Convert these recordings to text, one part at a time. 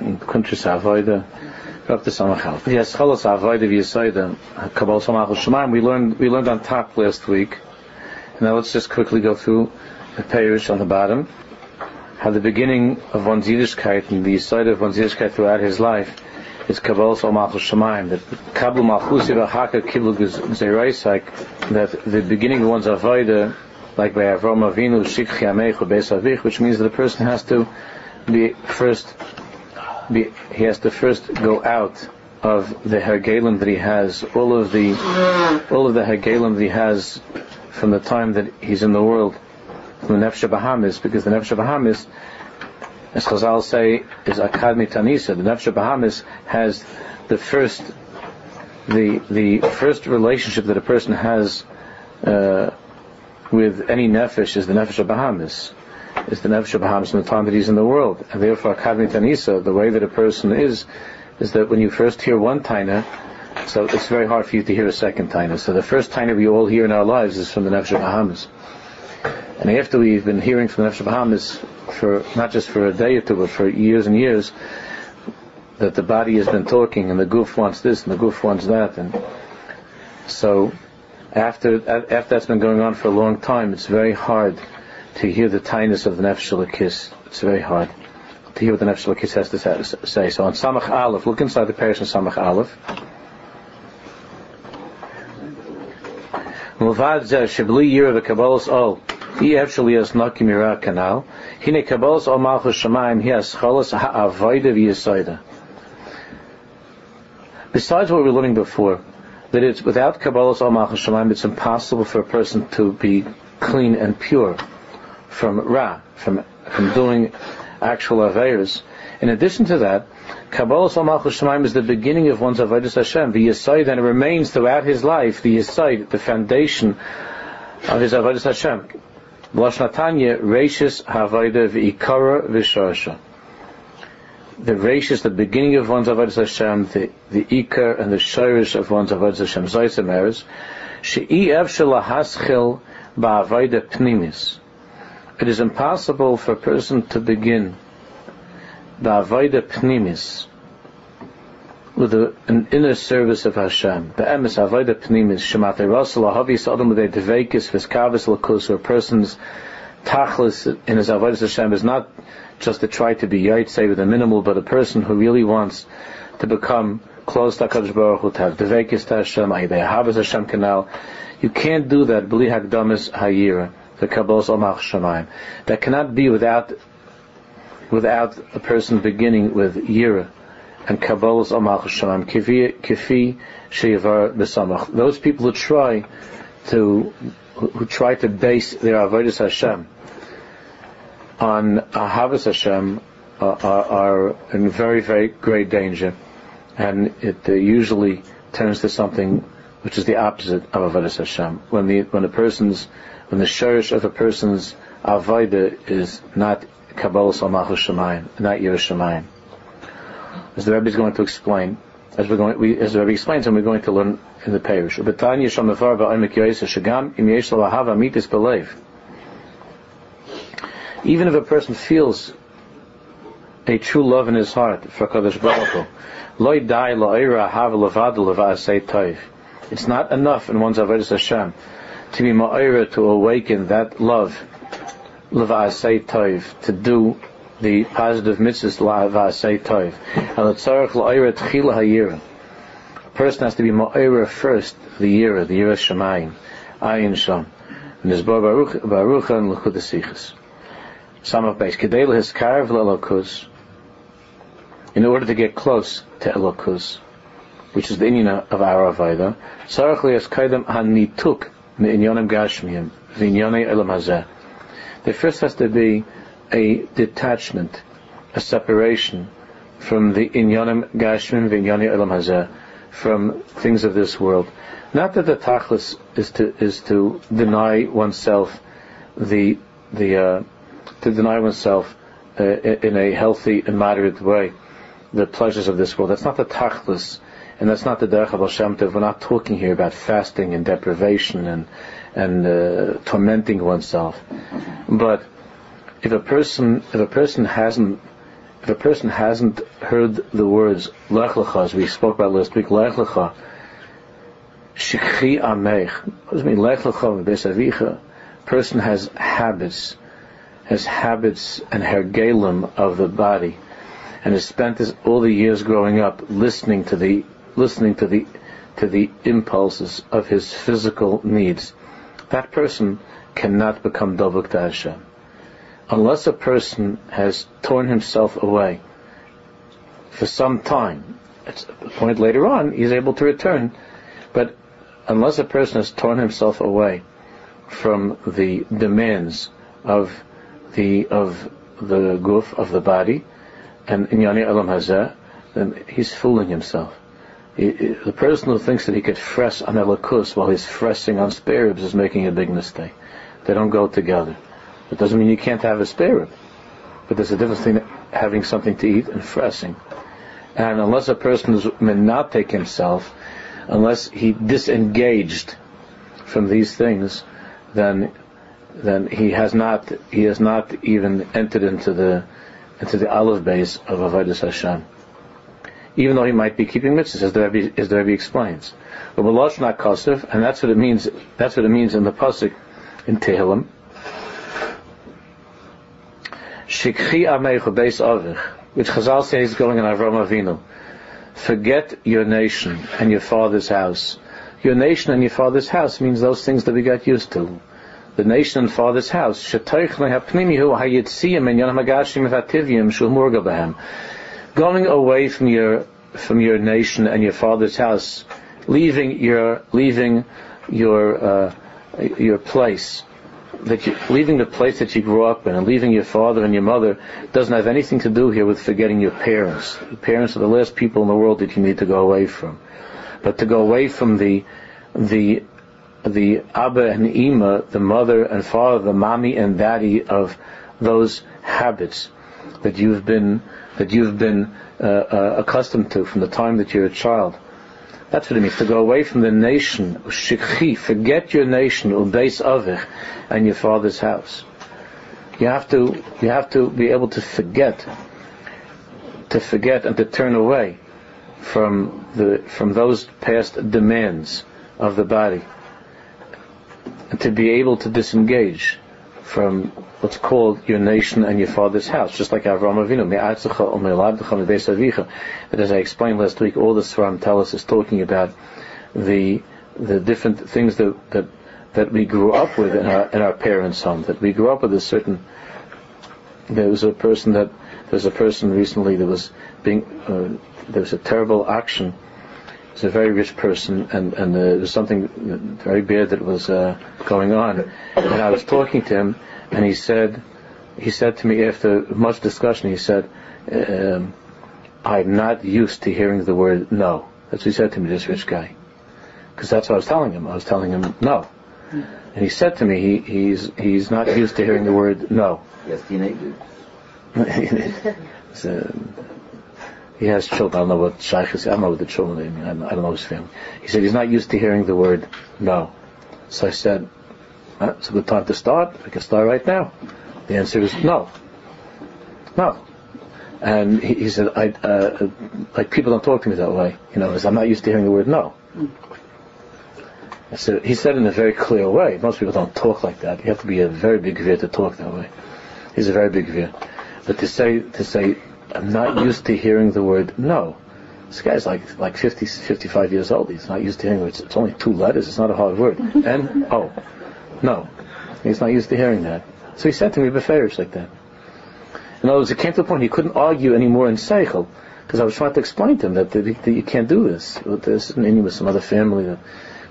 in Kuntres Avoida, up to Samachal. Yes, Cholos Avoida V'Yisoida, Kabbalah Samachal Shemaim, we learned, we learned on top last week. Now let's just quickly go through the parish on the bottom. How the beginning of one's Yiddishkeit and the Yisoida of one's Yiddishkeit throughout his life is Kabbalah Samachal Shemaim, that Kabbalah Malchusi V'Haka Kiblu Zeroisek, that the beginning of one's Avoida like by Avram Avinu, Shikchi Amechu Beis Avich, which means that a person has to be first, be, he has to first go out of the Hergelim that he has, all of the, all of the Hergelim that he has from the time that he's in the world, from the Nefesh Bahamis, because the Nefesh Bahamis, as Chazal say, is Akadmi Tanisa. The Nefesh Bahamis has the first, the the first relationship that a person has uh, with any nefesh is the nefesh Bahamas. Is the nefesh of Bahamas in the time that he's in the world. And therefore, Akadmi Tanisa, the way that a person is, is that when you first hear one taina, so it's very hard for you to hear a second taina. So the first taina we all hear in our lives is from the nefesh of. And after we've been hearing from the nefesh of for, not just for a day or two, but for years and years, that the body has been talking and the goof wants this and the goof wants that and so after after that's been going on for a long time, it's very hard to hear the tightness of the nefesh kiss. It's very hard to hear what the nefesh kiss has to say. So on Samach Aleph, look inside the parish in Samach Aleph. Mulvad zeh shebli yira v'kabolos ol. He actually has nakim yira kanal. Hine kabolos ol malchus shamayim. He has cholos ha'avoida v'yisoida. Besides what we were learning before, that it's without Kabbalah's Al Malchus it's impossible for a person to be clean and pure from Ra, from, from doing actual Aveirs. In addition to that, Kabbalah's Al Malchus is the beginning of one's Avodah Hashem, the Yisaid, and it remains throughout his life, the Yisaid, the foundation of his Avodah Hashem. Blashnatanya, Reishis Havodah V'ikara V'sharsha the ratius, the beginning of one's avodah Hashem, the the ikar and the shirish of one's avodah Hashem, zaysim eres, she'iev shelahaschil ba'avodah pnimis. It is impossible for a person to begin the ba'avodah pnimis with a, an inner service of Hashem. The emes avodah pnimis shematei rasel ahavis adam a devekis v'skavis lakus, or a person's tachlis in his avodah Hashem is not just to try to be say with a minimal, but a person who really wants to become close to HaKadosh Baruch Hu, to have Devekis to Hashem, Habas Hashem Canal, you can't do that, B'li Hagdamis Hayira, the Kabbalah Omach Shemaim. That cannot be without, without a person beginning with Yira and Kabbalah's Omach Shemaim, Kifi, Sheyavar Besamach. Those people who try to, who try to base their Avodah Hashem on Ahavas Hashem uh, are, are, in very, very great danger. And it uh, usually turns to something which is the opposite of Avodah Hashem. When the, when a person's, when the shirish of a person's Avodah is not Kabbalah Salmachu Shemayim, not Yerushalayim. As the Rebbe is going to explain, as we're going, we, as the Rebbe explains, and we're going to learn in the parish. Betanya Shamavar Ba'omek Yoysa Shagam Im Mitis Belev even if a person feels a true love in his heart for Kadosh Baruch Hu, loy dai lo'ira have levad levasei toiv. It's not enough in one's avodas Hashem to be ma'ira to awaken that love levasei toiv to do the positive mitzvahs levasei toiv. And tzarich lo'ira tchila hayira. A person has to be ma'ira first the yira, the yira shemayim, ayin sham. And there's baruch baruch and l'chud some of base. Kedela has carved in order to get close to Elokus, which is the Indian of our Avaida. Sarach has kaidem hanituk me'inyonim gashmiyim elam hazeh. There first has to be a detachment, a separation from the inyonim gashmim v'inyonim elam hazeh, from things of this world. Not that the tachlis is to is to deny oneself the the uh, to deny oneself uh, in a healthy and moderate way the pleasures of this world. That's not the tachlis, and that's not the derech of Hashem We're not talking here about fasting and deprivation and and uh, tormenting oneself. But if a person if a person hasn't if a person hasn't heard the words Lech Lecha, as we spoke about last week, Lech Lecha, Shikhi Amech, what does it mean? Lech Lecha person has habits, has habits and hergelim of the body, and has spent all the years growing up listening to the, listening to the, to the impulses of his physical needs. That person cannot become Dovuk Hashem unless a person has torn himself away for some time, at a point later on, he's able to return. But unless a person has torn himself away from the demands of the of the goof of the body, and in Yani Alam Hazeh, then he's fooling himself. He, the person who thinks that he could fress on Elokus while he's fressing on spare ribs is making a big mistake. They don't go together. It doesn't mean you can't have a spare rib. But there's a difference between having something to eat and fressing. And unless a person is not take himself, unless he disengaged from these things, then then he has not he has not even entered into the into the olive base of Avodah Hashem. Even though he might be keeping mitzvahs, as the Rebbe, as the Rebbe explains. But not and that's what it means. That's what it means in the pasuk in Tehillim. Shikhi Avich, which Chazal says is going in Avram Avinu. Forget your nation and your father's house. Your nation and your father's house means those things that we got used to. The nation and father's house. Going away from your from your nation and your father's house, leaving your leaving your uh, your place that you, leaving the place that you grew up in and leaving your father and your mother doesn't have anything to do here with forgetting your parents. The parents are the last people in the world that you need to go away from. But to go away from the the the Abba and Ima, the mother and father, the mommy and daddy of those habits that you've been that you've been uh, uh, accustomed to from the time that you're a child. That's what it means to go away from the nation. Shikhi, forget your nation, ubeis avich, and your father's house. You have to, you have to be able to forget, to forget and to turn away from the, from those past demands of the body, to be able to disengage from what's called your nation and your father's house, just like Avram Avinu, But as I explained last week, all the Sfarim tell us is talking about the the different things that, that that we grew up with in our in our parents' home, that we grew up with a certain. There was a person that there was a person recently that was being uh, there was a terrible action. Was a very rich person, and and uh, there was something very bad that was uh, going on. And I was talking to him, and he said, he said to me after much discussion, he said, um, "I'm not used to hearing the word no." That's what he said to me, this rich guy, because that's what I was telling him. I was telling him no. And he said to me, he, he's he's not used to hearing the word no. Yes, teenagers. he has children. I don't know what Shaykh is. I don't know what the children mean. I don't, I know his family. He said he's not used to hearing the word no. So I said, it's a good time to start. We can start right now. The answer is no. No. And he, he said, I, uh, like people don't talk to me that way. You know, I'm not used to hearing the word no. So he said in a very clear way. Most people don't talk like that. You have to be a very big veer to talk that way. He's a very big veer. But to say, to say, I'm not used to hearing the word no. This guy's like, like 50, 55 years old. He's not used to hearing it. It's only two letters. It's not a hard word. N, O. No. He's not used to hearing that. So he said to me, Beferish like that. In other words, it came to a point he couldn't argue anymore in Seichel. Because I was trying to explain to him that, that, that you can't do this. With this and with some other family that,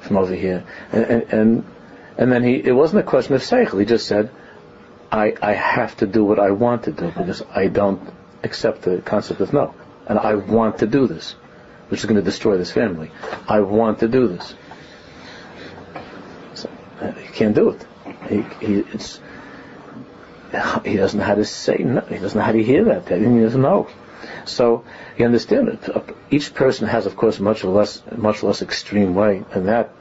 from over here. And, and, and, and then he, it wasn't a question of Seichel. He just said, I, I have to do what I want to do because I don't accept the concept of no. And I want to do this, which is going to destroy this family. I want to do this. So, uh, he can't do it. He, he, it's, he doesn't know how to say no. He doesn't know how to hear that. He doesn't know. So you understand it. Each person has, of course, much less, much less extreme way than that.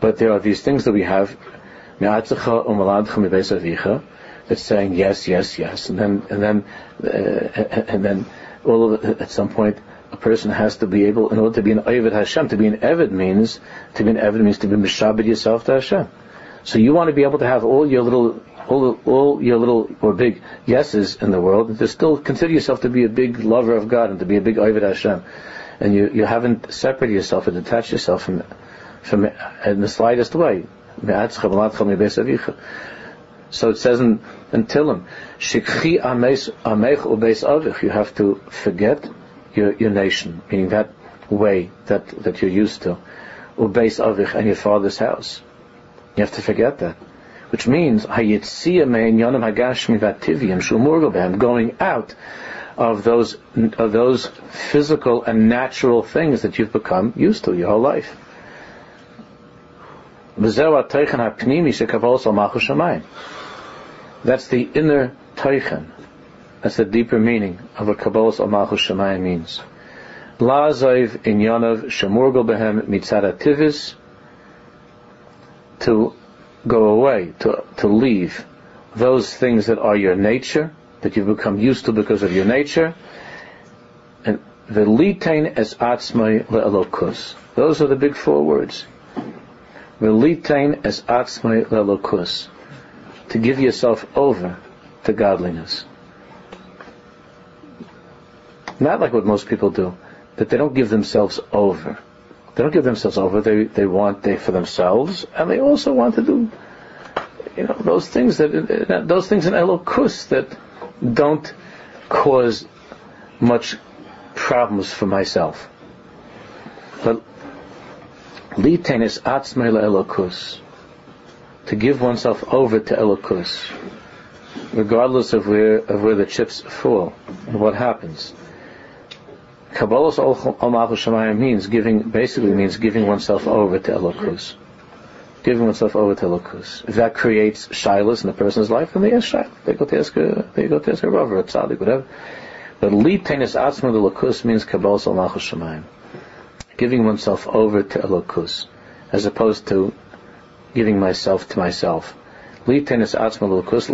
But there are these things that we have. That's saying yes, yes, yes, and then and then uh, and then all of, at some point a person has to be able, in order to be an Ovid Hashem, to be an Evid means to be an Evid means to be mishabed yourself to Hashem. So you want to be able to have all your little all, all your little or big yeses in the world, and to still consider yourself to be a big lover of God and to be a big Ovid Hashem, and you, you haven't separated yourself and detached yourself from from in the slightest way. So it says in, in Tillim, Shikhi amech ubeis avich. You have to forget your, your nation, meaning that way that, that you're used to. Ubeis avich and your father's house. You have to forget that which means going out of those of those physical and natural things that you've become used to your whole life. That's the inner teichen. That's the deeper meaning of what Kabbalah al Malchus Shemayim means. La'azayv inyanav shemurgal behem mitzad to go away, to, to leave those things that are your nature, that you've become used to because of your nature, and velitain es atzmai le'elokus. Those are the big four words. Velitain es atzmai le'elokus. To give yourself over to godliness. Not like what most people do, that they don't give themselves over. They don't give themselves over. They they want they for themselves, and they also want to do, you know, those things that uh, those things in elokus that don't cause much problems for myself. But litenis atzmei elokus, to give oneself over to elokus, regardless of where of where the chips fall and what happens. Kabbalah al Malchus Shemayim means giving, basically means giving oneself over to Elokus. Giving oneself over to Elokus. If that creates shilas in a person's life, then they ask shilas. They go to ask a, they go to ask a Rav or a tzaddik, whatever. But li tenis atzma Elokus means Kabbalah al Malchus Shemayim. Giving oneself over to Elokus, as opposed to giving myself to myself. Elokus.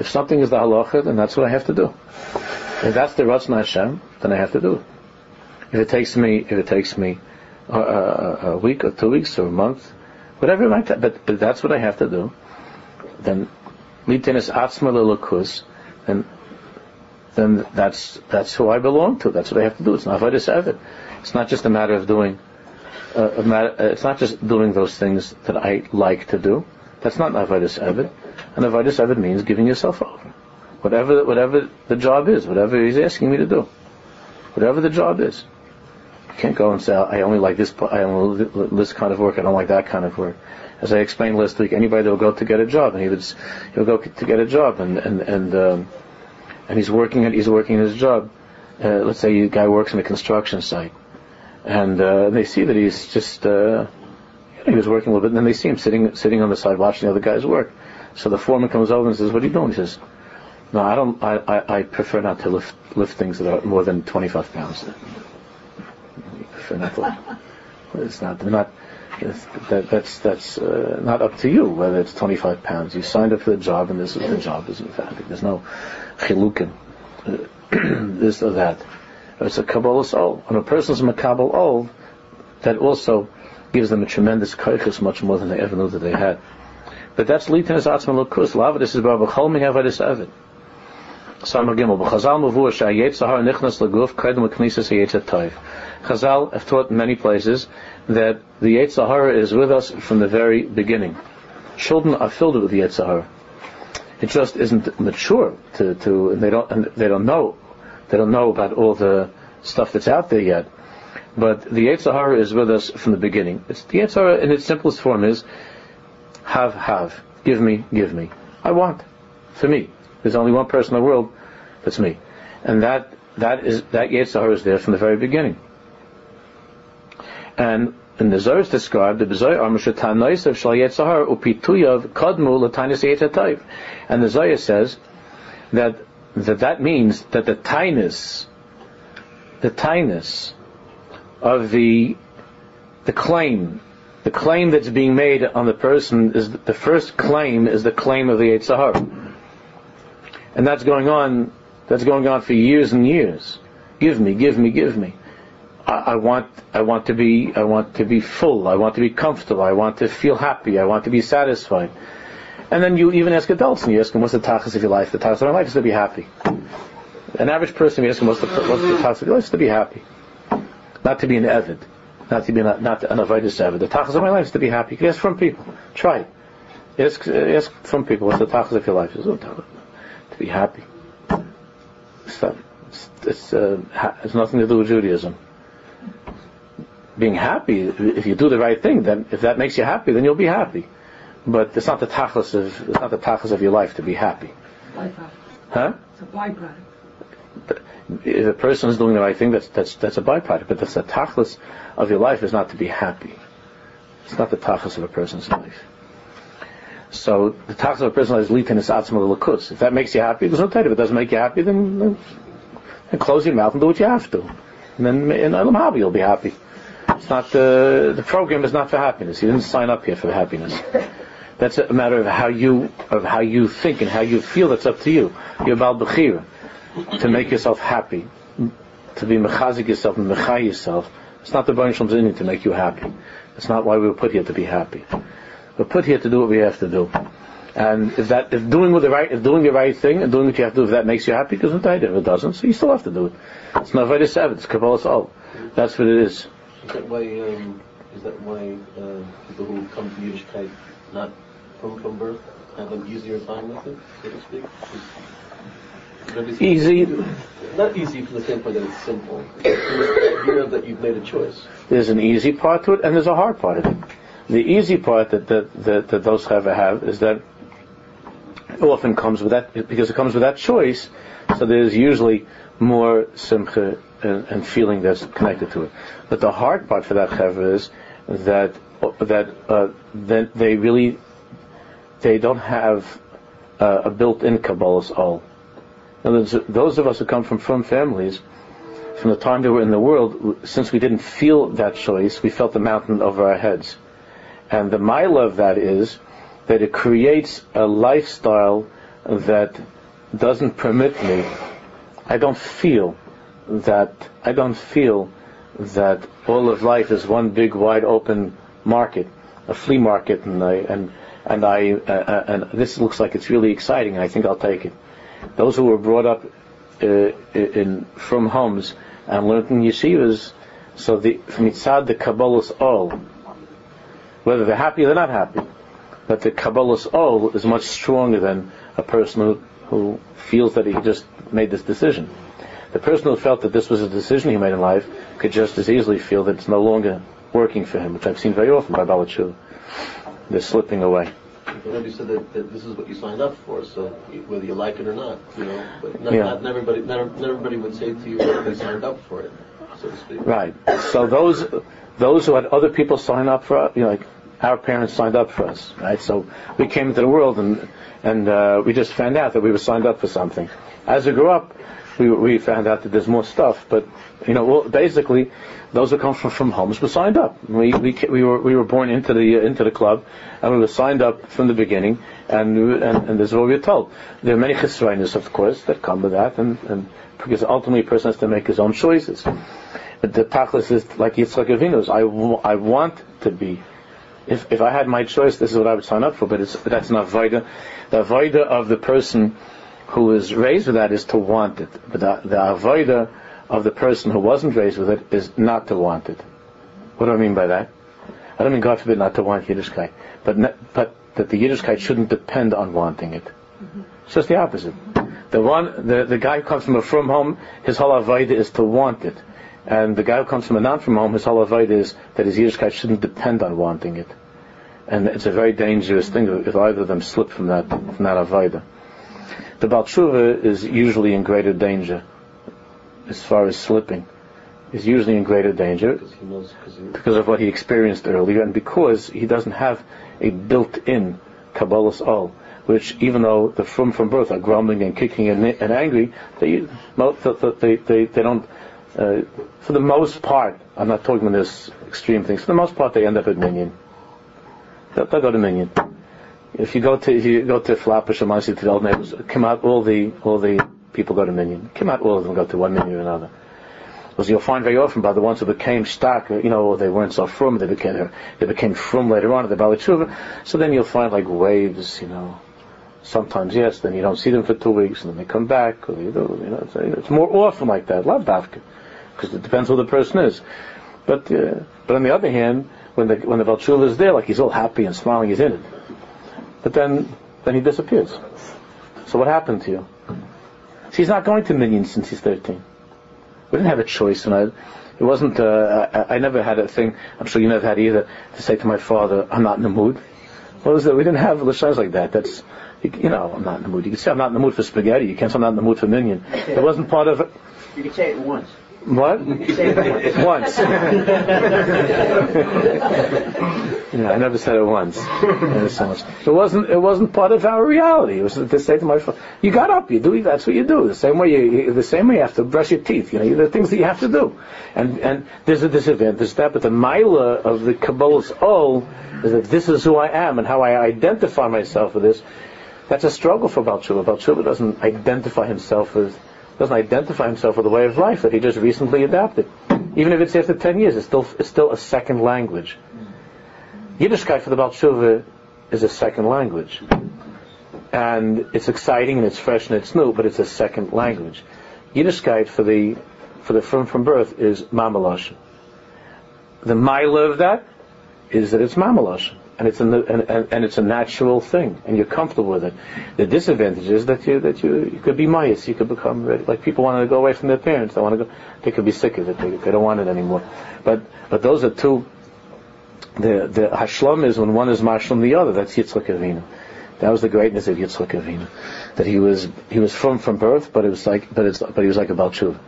If something is the halacha, then that's what I have to do. If that's the Ratzon Hashem, then I have to do it. If it takes me, if it takes me a, a, a week or two weeks or a month, whatever it might, take, but, but that's what I have to do. Then, litenis atzma lelakus, then, then that's that's who I belong to. That's what I have to do. It's not avodas evid. It's not just a matter of doing. Uh, matter, uh, it's not just doing those things that I like to do. That's not avodas evid. And avodas evid means giving yourself over. Whatever, whatever the job is, whatever he's asking me to do, whatever the job is. You can't go and say, I only like this, I only this kind of work, I don't like that kind of work. As I explained last week, anybody that will go to get a job, and he he'll go to get a job, and and and um, and he's working at he's working his job. Uh, let's say a guy works in a construction site, and uh, they see that he's just uh, he was working a little bit, and then they see him sitting sitting on the side watching the other guys work. So the foreman comes over and says, "What are you doing?" He says, "No, I don't. I, I, I prefer not to lift lift things that are more than 25 pounds." Prefer not to. It's not. Not. That, that's that's uh, not up to you whether it's 25 pounds. You signed up for the job, and this is the job. Is in fact there's no chilukin, uh, this or that. It's a kabbalah soul. When a person's makabel old, that also gives them a tremendous kaichus, much more than they ever knew that they had. But that's litenis atzma lukus. Lavadis is baba cholming avadis avid. Samar Gimel. B'chazal mavur sha'ayet sahar nichnas laguf kaidem l'knisas hayetz toiv. Chazal have taught in many places that the Yetzer is with us from the very beginning. Children are filled with the Yetzer It just isn't mature to, to and they don't they don't know they don't know about all the stuff that's out there yet. But the Yetzer is with us from the beginning. It's, the Yetzer in its simplest form is have, have. Give me, give me. I want. For me. There's only one person in the world that's me. And that, that is, that Yetzirah is there from the very beginning. And in the Zohar is described, the Zohar Amrshatanais of Shal Yetzahar upituyav kadmu latanis yetzatayv. And the Zohar says that, that that means that the tinus, the tinus of the, the claim the claim that's being made on the person is the first claim is the claim of the Yitzhahar. And that's going on, that's going on for years and years. Give me, give me, give me. I, I want, I want to be, I want to be full. I want to be comfortable. I want to feel happy. I want to be satisfied. And then you even ask adults, and you ask them, what's the tachas of your life? The tachas of my life is to be happy. An average person, you ask them, what's the, what's the tachas of your life? Is to be happy. Not to be an evid not to be not, an avoided seven. The tachas of my life is to be happy. You can ask from people. Try it. Ask, ask from people what's the tachas of your life. Oh, to be happy. It's, it's, uh, it's nothing to do with Judaism. Being happy, if you do the right thing, then if that makes you happy, then you'll be happy. But it's not the tachas of it's not the tachas of your life to be happy. Byproduct. Huh? It's a byproduct if a person is doing the right thing, that's that's that's a byproduct. But that's the tachlis of your life is not to be happy. It's not the tachlis of a person's life. So the tachlis of a person's life is litin is atzma lakus. If that makes you happy, there's no time. If it doesn't make you happy, then, then, close your mouth and do what you have to. And then in Elam Haba you'll be happy. It's not the the program is not for happiness. You didn't sign up here for happiness. That's a matter of how you of how you think and how you feel. That's up to you. You're about bechira to make yourself happy, to be mechazik yourself and mechay yourself. It's not the Baruch Shalom's to make you happy. It's not why we were put here to be happy. We're put here to do what we have to do. And if that, if doing the right, if doing the right thing and doing what you have to do, if that makes you happy, because if it doesn't, so you still have to do it. It's not very seven. It's Kabbalah's all. That's what it is. Is that why? Um, is that why uh, people who come to Yiddishkeit not from from birth have an easier time with it, so to speak? Easy. Not easy from the standpoint that it's simple. You're that you've made a choice. There's an easy part to it, and there's a hard part of it. The easy part that that, that, that those chava have is that it often comes with that because it comes with that choice. So there's usually more simcha and, and feeling that's connected to it. But the hard part for that chava is that that uh, that they really they don't have uh, a built-in Kabbalah's all words, those of us who come from from families, from the time they were in the world, since we didn't feel that choice, we felt the mountain over our heads. And the mile of that is that it creates a lifestyle that doesn't permit me. I don't feel that I don't feel that all of life is one big wide open market, a flea market, and I and and I uh, uh and this looks like it's really exciting. I think I'll take it those who were brought up uh, in from homes and learned in yeshivas, so the mitzad the Kabbalah's all, whether they're happy or they're not happy, but the Kabbalah's all is much stronger than a person who, who feels that he just made this decision. The person who felt that this was a decision he made in life could just as easily feel that it's no longer working for him, which I've seen very often by Balachua. They're slipping away. But you said that, that, this is what you signed up for, so whether you like it or not, you know. But not, yeah. not everybody, not, not everybody would say to you that they signed up for it, so to speak. Right. So those those who had other people sign up for, you know, like our parents signed up for us, right? So we came into the world and and uh, we just found out that we were signed up for something. As we grew up, we we found out that there's more stuff, but you know, well, basically those who come from, from homes were signed up. We, we, we were we were born into the uh, into the club, and we were signed up from the beginning. And and, and this is what we were told. There are many chesroinus, of course, that come with that, and, and because ultimately a person has to make his own choices. But the tachlis is like Yitzchak Avinu's. I, w- I want to be. If if I had my choice, this is what I would sign up for. But it's that's not vaida. The vaida of the person who is raised with that is to want it. But the, the avoida of the person who wasn't raised with it is not to want it. What do I mean by that? I don't mean God forbid not to want Yiddishkeit, but not, but that the Yiddishkeit shouldn't depend on wanting it. Mm-hmm. It's just the opposite. The one, the, the guy who comes from a from home, his whole avodah is to want it, and the guy who comes from a non from home, his whole avodah is that his Yiddishkeit shouldn't depend on wanting it, and it's a very dangerous thing if either of them slip from that from that avodah. The Balshuva is usually in greater danger as far as slipping, is usually in greater danger because, knows, because of what he experienced earlier, and because he doesn't have a built-in Kabbalah's all, which even though the from from birth are grumbling and kicking and, and angry, they, they, they, they don't, uh, for the most part, I'm not talking about this extreme things, for the most part they end up at minyan. They'll, they'll go to Minyan. If you go to if you go to Flatbush or Monsey to the old neighbors, come out all the all the people go to Minyan. Come out all of them go to one Minyan or another. Because you'll find very often by the ones who became stuck, you know, they weren't so frum, they became they became frum later on at the Bali So then you'll find like waves, you know. Sometimes yes, then you don't see them for two weeks, and then they come back. Or you you know it's, it's more often like that. Love dafka, because it depends who the person is. But uh, but on the other hand, when the when the is there, like he's all happy and smiling, he's in it. But then then he disappears. So what happened to you? So he's not going to Minyan since he's 13. We didn't have a choice, and I, it wasn't. Uh, I, I, never had a thing. I'm sure you never had either to say to my father, "I'm not in the mood." What was that? We didn't have lashons like that. That's you, you, know, I'm not in the mood. You can say I'm not in the mood for spaghetti. You can't say I'm not in the mood for minyan. It wasn't part of it. You can say it once. What? once. yeah, I never said it once. It wasn't. It wasn't part of our reality. It was to say to my father, "You got up. You do. That's what you do. The same way you. The same way you have to brush your teeth. You know, the things that you have to do. And and there's a disadvantage that, but the mila of the Kabbalah's all is that this is who I am and how I identify myself with this. That's a struggle for Balchuva. Balchuva doesn't identify himself as doesn't identify himself with a way of life that he just recently adapted. Even if it's after 10 years, it's still, it's still a second language. Yiddishkeit for the Baal is a second language. And it's exciting and it's fresh and it's new, but it's a second language. Yiddishkeit for the, for the from from birth is Mamalosh. The mila of that is that it's Mamalosh and it's the, and, and, and, it's a natural thing, and you're comfortable with it. The disadvantage is that you that you, you could be mayas, you could become like people want to go away from their parents. They want to go. They could be sick of it. They, they don't want it anymore. But but those are two. The the hashlam is when one is mashlam the other. That's Yitzchak Avinu. That was the greatness of Yitzchak Avinu. That he was he was from from birth, but it was like but it's but he was like a balchuv.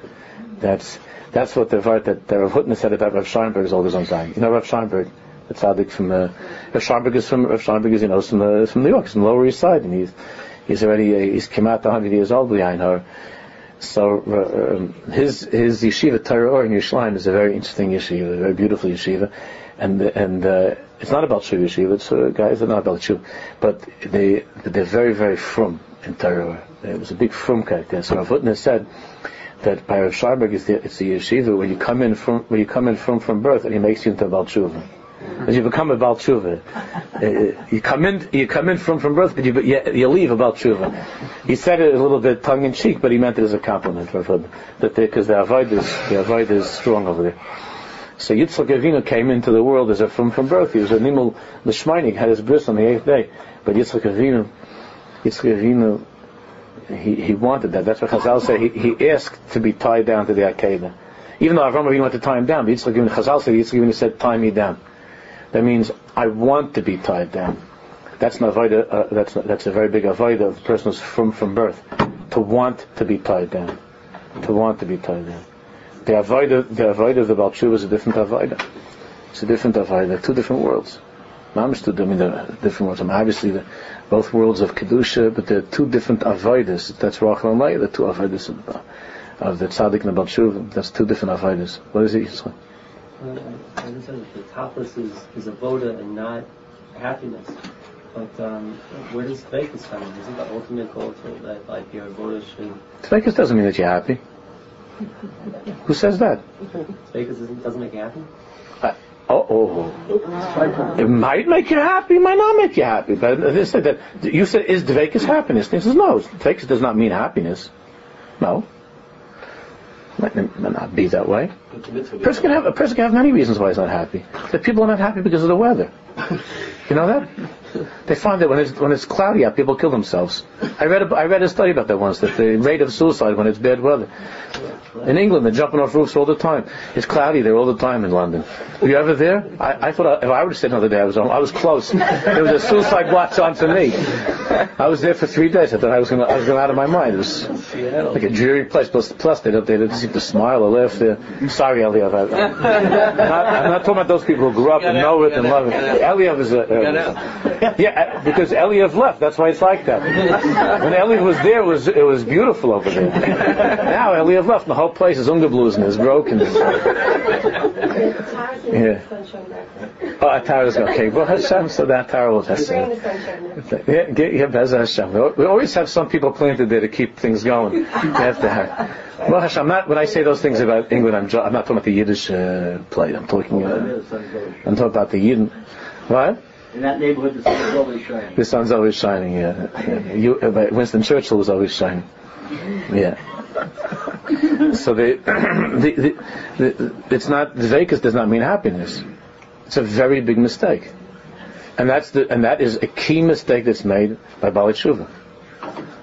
That's that's what the word that, that Rav Hutner said about Rav Scheinberg is all his own time. You know Rav Scheinberg the tzaddik from uh, Rav Scheinberg is from Rav Scheinberg is you know from uh, from New York, from the Lower East Side, and he's he's already uh, he's come out 100 years old behind her. So uh, um, his his yeshiva Torah in Yerushalayim is a very interesting yeshiva, a very beautiful yeshiva, and and uh, it's not about shuv yeshiva. It's uh, guys are not about shuv, but they they're very very frum in Torah. It was a big frum character. So Rav Hutner said that by Rav Scheinberg it's the, it's the yeshiva when you come in from when you come in from from birth and he makes you into a balshuva. As you become a Baal Tshuva. Uh, you come in, you come in from, from birth, but you, you, leave a Baal Tshuva. He said it a little bit tongue in cheek, but he meant it as a compliment. That because the avoid is, the avoid is strong over there. So Yitzchak Avinu came into the world as a from, from birth. He was a Nimel Lishmainik, had his bris on the eighth day. But Yitzchak Avinu, Yitzchak Avinu, he, he wanted that. That's what Chazal said. He, he asked to be tied down to the Akedah. Even though Avram Avinu wanted to tie him down, but Yitzchak Avinu, Chazal said, Yitzchak Avinu said, tie me down. That means I want to be tied down. That's an avoida, uh, that's that's a very big avoida of the person who's from from birth. To want to be tied down. To want to be tied down. The avoida, the avoida of the Balchuva is a different avoida. It's a different avoida. Two different worlds. Mamish I mean, the different worlds. I mean, obviously, the, both worlds of kedusha, but they're two different avodas. That's Rachel and Leah, the two avodas of, of the tzaddik and the Balchuva. That's two different avodas. What is it? I understand that the tapas is, is a voda and not happiness. But um, where does Vekas come in? Isn't the ultimate goal to that like your voda should? Vekas doesn't mean that you're happy. Who says that? Vekas doesn't make you happy. Uh, oh, oh, it might make you happy, it might not make you happy. But they said that you said is Dvekas happiness? He says no. Dvekas does not mean happiness. No. It might not be that way. A person can have a person can have many reasons why he's not happy. That people are not happy because of the weather. You know that? They find that when it's when it's cloudy out, people kill themselves. I read a, I read a study about that once. That the rate of suicide when it's bad weather. In England, they're jumping off roofs all the time. It's cloudy there all the time in London. Were you ever there? I, I thought I, if I would have stayed another day, I was I was close. There was a suicide watch on for me. I was there for three days. I thought I was going I was going out of my mind. It was like a dreary place. Plus, plus they don't they didn't seem to smile or laugh there. Sorry, Eliyav. I, am not, I'm not talking about those people who grew up and know it and love it. Eliyav is a, uh, a yeah, uh, because Eliav left. That's why it's like that. When Eliav was there, it was it was beautiful over there. now Eliav left. The whole place is ungeblusen, is broken. yeah. Oh, Atar is okay. Well, Hashem, so that Atar will Hashem. Yeah, get yeah, Bez Hashem. We always have some people planted there to keep things going. You have to have. Well, Hashem, I'm not, when I say those things about England, I'm, I'm not talking about the Yiddish uh, play. I'm talking, uh, I'm talking about the Yidden. What? In that neighborhood, the sun is always shining. The sun's always shining, yeah. yeah. You, uh, Winston Churchill was always shining. Yeah. So the, the, the, the, it's not, does not mean happiness. It's a very big mistake. And that's the, and that is a key mistake that's made by Bali Tshuva.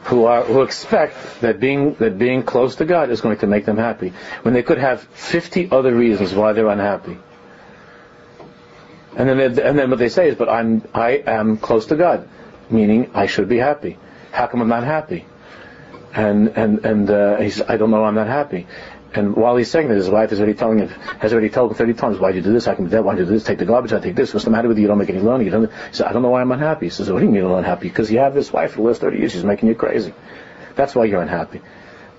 Who are, who expect that being, that being close to God is going to make them happy. When they could have 50 other reasons why they're unhappy. And then, and then what they say is, but I'm, I am close to God. Meaning, I should be happy. How come I'm not happy? And, and, and, uh, he's, I don't know I'm not happy. And while he's saying that, his wife is already telling him, has already told him 30 times, why'd you do this? I can do that? Why'd you do this? Take the garbage out, take this. What's the matter with you? You don't make any money. You don't, he said, I don't know why I'm unhappy. He says, what do you mean you're unhappy? Because you have this wife for the last 30 years. She's making you crazy. That's why you're unhappy.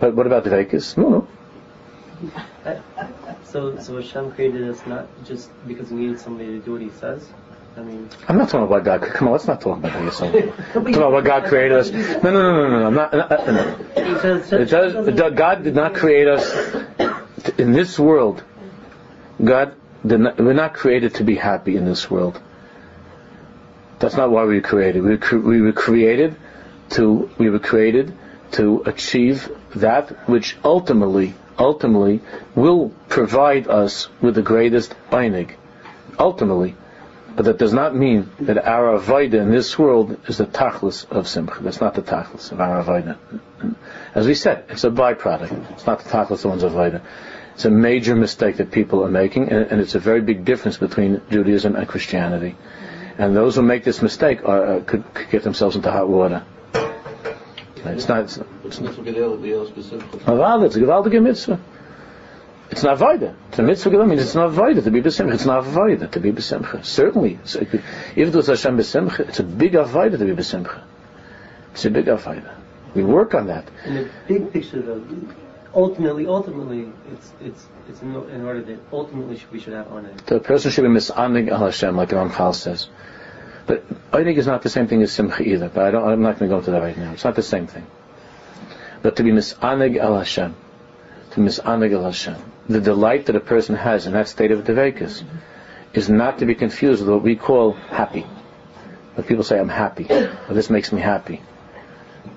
But what about the Vekas? No, no. So, so Hashem created us not just because he needed somebody to do what he says. I mean, I'm not talking about God. Come on, let's not talk about this. I'm talking about what God created us. No, no, no, no, no. I'm not. Uh, uh, uh, no, no. It does, God did not create us in this world. God not, we're not created to be happy in this world. That's not why we were created. We were, cre- we were created to. We were created to achieve that which ultimately, ultimately, will provide us with the greatest beinig. Ultimately. But that does not mean that our avodah in this world is the tachlis of simcha. That's not the tachlis of our avodah. As we said, it's a byproduct. It's not the tachlis of one's avodah. It's a major mistake that people are making, and, it's a very big difference between Judaism and Christianity. And those who make this mistake are, uh, could, could, get themselves into hot water. It's not. It's, it's, it's, it's a gewaltige mitzvah. It's not avoida. It's a mitzvah that means it's not avoida to be besimcha. It's not avoida to be besimcha. Certainly, if it was Hashem besimcha, it's a big avoida to be besimcha. It's a big avoida. We work on that. In the big picture, though, ultimately, ultimately, it's it's it's in, order that ultimately we should have honor. The person should be misanig al Hashem, like Ramchal says. But Einig is not the same thing as Simcha either. But I don't, I'm not going to go into that right now. It's not the same thing. But to be misanig al Hashem, to misanig al Hashem, the delight that a person has in that state of Devekas is not to be confused with what we call happy. When people say, I'm happy, or this makes me happy.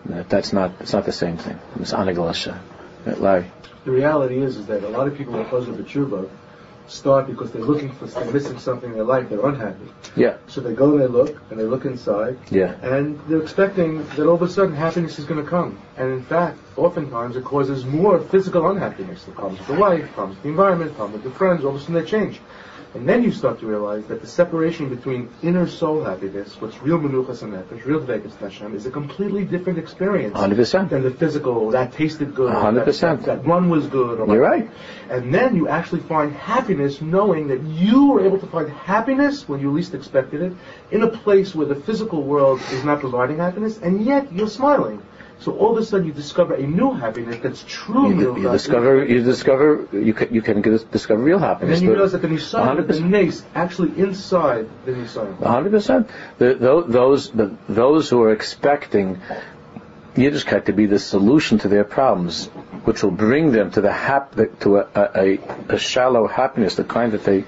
That's not, it's not the same thing. It's anagasha. Larry. The reality is, is that a lot of people are close with the tshuva start because they're looking for, they're missing something in their life, they're unhappy. Yeah. So they go and they look, and they look inside. Yeah. And they're expecting that all of a sudden happiness is going to come. And in fact, oftentimes it causes more physical unhappiness. The problems with the wife, problems with the environment, problems with the friends, all of a sudden they change. And then you start to realize that the separation between inner soul happiness, what's real menuchas and nefesh, real dvekas Hashem, is a completely different experience 100%. than the physical, that tasted good, 100%. That, that run was good. You're right. And then you actually find happiness knowing that you were able to find happiness when you least expected it, in a place where the physical world is not providing happiness, and yet you're smiling. So all of a sudden you discover a new happiness that's true. You, you discover, you discover, you can, you can discover real happiness. And then you realize that the Nisayan, the actually inside the Nisayan. 100%. those, the, those who are expecting Yiddishkeit to be the solution to their problems, which will bring them to the hap, to a, a, a shallow happiness, the kind that they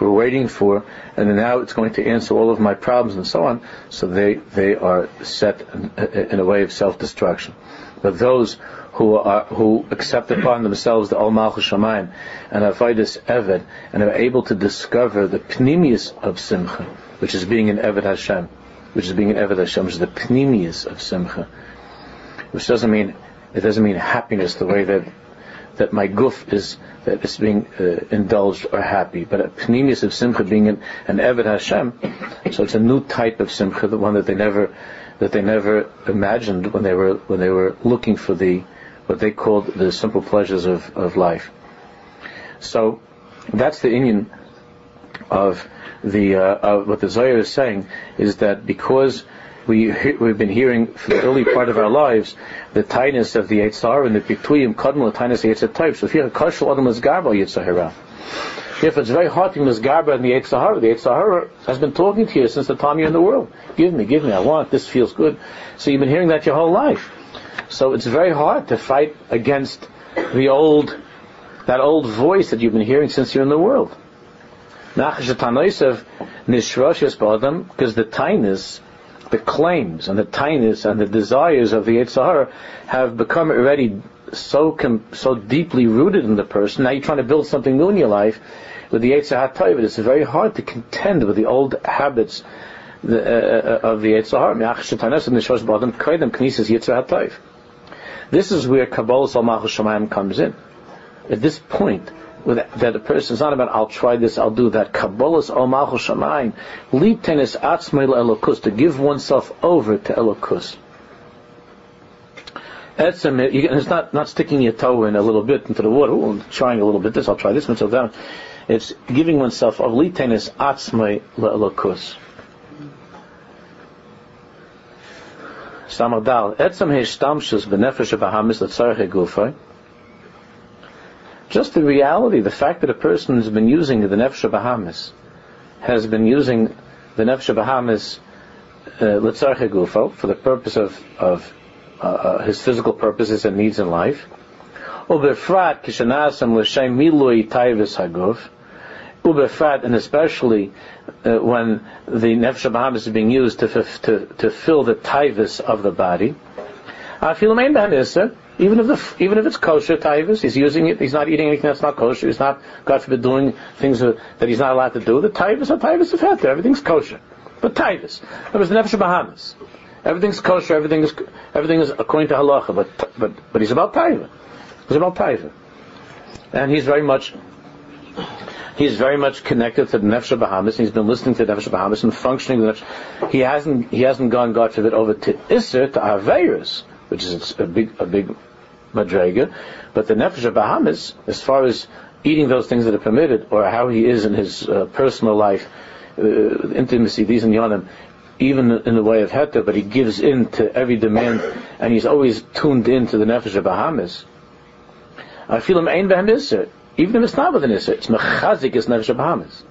were waiting for, and now it's going to answer all of my problems and so on. So they they are set in, in a way of self-destruction. But those who are who accept upon themselves the Ol Malchus Shamayim and Avodas Eved and are able to discover the pnimius of Simcha, which is being an Eved Hashem, which is being an Eved Hashem, which is the pnimius of Simcha, which doesn't mean it doesn't mean happiness the way that that my guf is that is being uh, indulged or happy, but a pnimius of simcha being an, an Eved Hashem, so it's a new type of simcha, the one that they never that they never imagined when they were when they were looking for the what they called the simple pleasures of, of life. So that's the union of the uh, uh, what the Zohar is saying is that because we we've been hearing for the early part of our lives the tightness of the Yitzhar and the Pituyim Kadmul the tightness of the Yitzhar So if you have a kashal adam is garba Yitzhahara. If it's very hard to misgarba in the Yitzhahara, the Yitzhahara has been talking to you since the time you're in the world. Give me, give me, I want, this feels good. So you've been hearing that your whole life. So it's very hard to fight against the old, that old voice that you've been hearing since you're in the world. Because the tightness, the claims and the tightness and the desires of the Yetzer Hara have become already so com- so deeply rooted in the person. Now you're trying to build something new in your life with the Yetzer Hara. It's very hard to contend with the old habits the, uh, uh of the Yetzer Hara. This is where Kabbalah Salmach Shemayim comes in. At this point, that a person is not about I'll try this, I'll do that. Kabbalah's Al Malchus Shemayim, Litenis Atzmei Elokus, to give oneself over to Elokus. It's not, not sticking your toe in a little bit into the water, Ooh, trying a little bit this, I'll try this, so that. It's giving oneself of Litenis Atzmei Elokus. Samadal, Etzem Heshtamshus Benefesh Bahamis Letzarech Gufay, just the reality, the fact that a person has been using the Nefesh Bahamas, has been using the Nefesh Bahamas uh, Gufo for the purpose of, of uh, uh, his physical purposes and needs in life. Ubefrat kishanasam l'shem milui taivis haguf. Ubefrat, and especially uh, when the Nefesh Bahamas is being used to, to, to fill the taivis of the body. Even if the even if it's kosher taivas, he's using it. He's not eating anything that's not kosher. He's not, God forbid, doing things that he's not allowed to do. The taivas are taivas of heter. Everything's kosher. But taivas, it was nefesh bahamas. Everything's kosher. Everything is everything is according to halacha. But but but he's about taiva. He's about taiva, and he's very much he's very much connected to the Nefesh Bahamas. He's been listening to the Nefesh Bahamas and functioning. The Nefesh. He hasn't he hasn't gone God forbid over to Isser to Averis, which is a big a big madrega, but the nefesh of Bahamas, as far as eating those things that are permitted, or how he is in his uh, personal life, uh, intimacy, these and yonim, even in the way of heta, but he gives in to every demand, and he's always tuned in to the nefesh of Bahamas. I feel him ein behem even if it's not with an isser, it's mechazik is nefesh of Bahamas.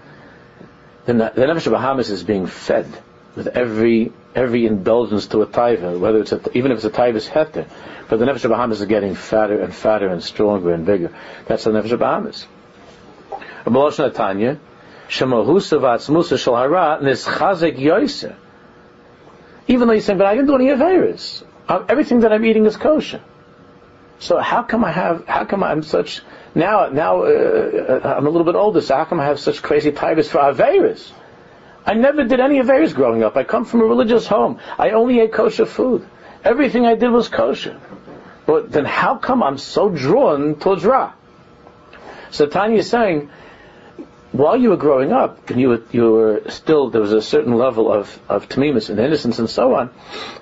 The, the nefesh of Bahamas is being fed with every every indulgence to a taiva, whether it's a, even if it's a taiva's heter, but the nefesh Bahamas is getting fatter and fatter and stronger and bigger. That's the nefesh Bahamas. Abolosh Natanya, Shemahusa v'atzmusa shel nischazek yoiser. Even though you're saying, but I didn't do any Averis. Everything that I'm eating is kosher. So how come I have, how come I'm such, now, now, uh, I'm a little bit older, so how come I have such crazy taivas for Averis? I never did any Averis growing up. I come from a religious home. I only ate kosher food. Everything I did was kosher. But then how come I'm so drawn towards Ra? So Tanya is saying, while you were growing up, and you were, you were still, there was a certain level of, of tamimus and innocence and so on,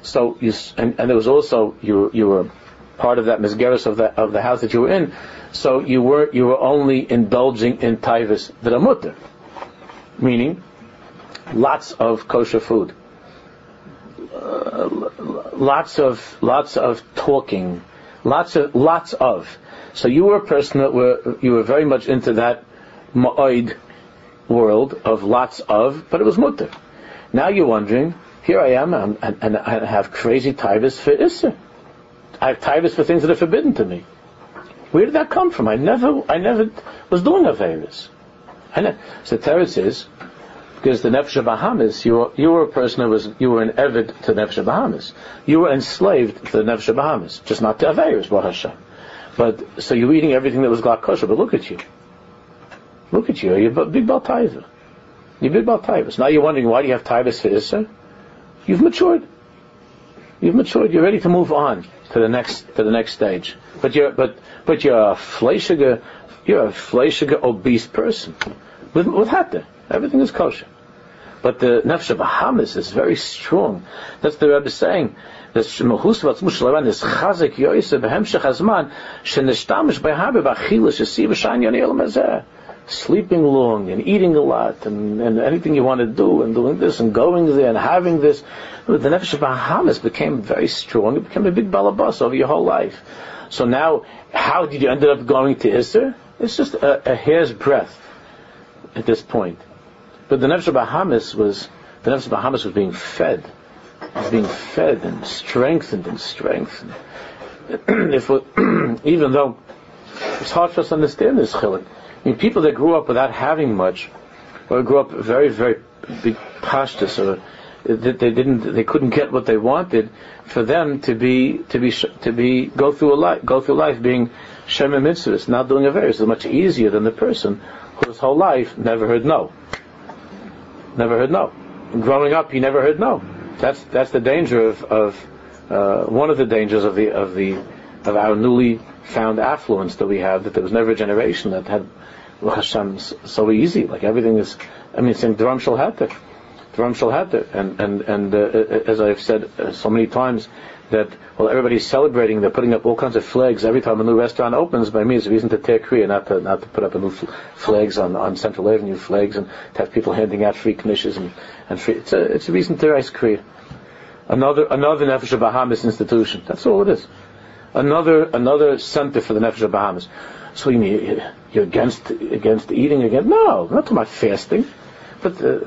so you, and, and there was also, you, you were part of that misgeris of the, of the house that you were in, so you were, you were only indulging in taivas that are mutter. Meaning, lots of kosher food. Uh, lots of, lots of talking, Lots of, lots of. So you were a person that were, you were very much into that ma'oid world of lots of, but it was mutter. Now you're wondering, here I am, and, and I have crazy tivus for Issa. I have tivus for things that are forbidden to me. Where did that come from? I never, I never was doing Averis. So Teretz is, because the Nefesh Bahamas, you were, you were a person who was, you were an Evid to Nefesh Bahamas. You were enslaved to the Nefesh Bahamas, just not to Averis, Hashem. But, so you were eating everything that was Glatt kosher, but look at you. Look at you, you're a big Taiva. You're big Taivas. Now you're wondering why do you have Taivas for Issa? You've matured. You've matured. You're ready to move on to the next to the next stage. But you're but but you're a fleischiger, you're a fleischiger obese person with with. Everything is kosher. But the nefesh of Bahamas is very strong. That's the Rebbe saying. that Shemahus v'atzmus shalaran is chazek yoyse behemshech hazman shenishtamish behabe b'achila shesi v'shan yoni elam hazeh. sleeping long and eating a lot and, and anything you want to do and doing this and going there and having this. The Nefesh of Bahamas became very strong. It became a big balabas over your whole life. So now, how did you end up going to Isser? It's just a, a hair's breadth at this point. But the Nefesh Bahamas was, the Nefesh Bahamas was being fed. Was being fed and strengthened and strengthened. if we, even though it's hard for us to understand this chiluk. I mean, people that grew up without having much, or grew up very, very big pashtas, or that they didn't, they couldn't get what they wanted, for them to be, to be, to be, go through a life, go through life being shema mitzvahs, not doing a various, is much easier than the person whose whole life never heard no. Never heard no. Growing up, he never heard no. That's that's the danger of, of uh, one of the dangers of the of the of our newly found affluence that we have. That there was never a generation that had Hashem so easy. Like everything is. I mean, saying Dram Shal Hatter, Dram Shal and and and uh, as I've said uh, so many times, that well everybody's celebrating, they're putting up all kinds of flags every time a new restaurant opens. By me, it's a reason to take kriah, not to not to put up a new fl- flags on, on Central Avenue flags and to have people handing out free knishes and and free. It's a it's a reason to rise kriah. Another another Nefesh Bahamas institution. That's all it is. Another another center for the Nefesh Bahamas. So you mean you're against against eating again? No, not to my fasting. But uh,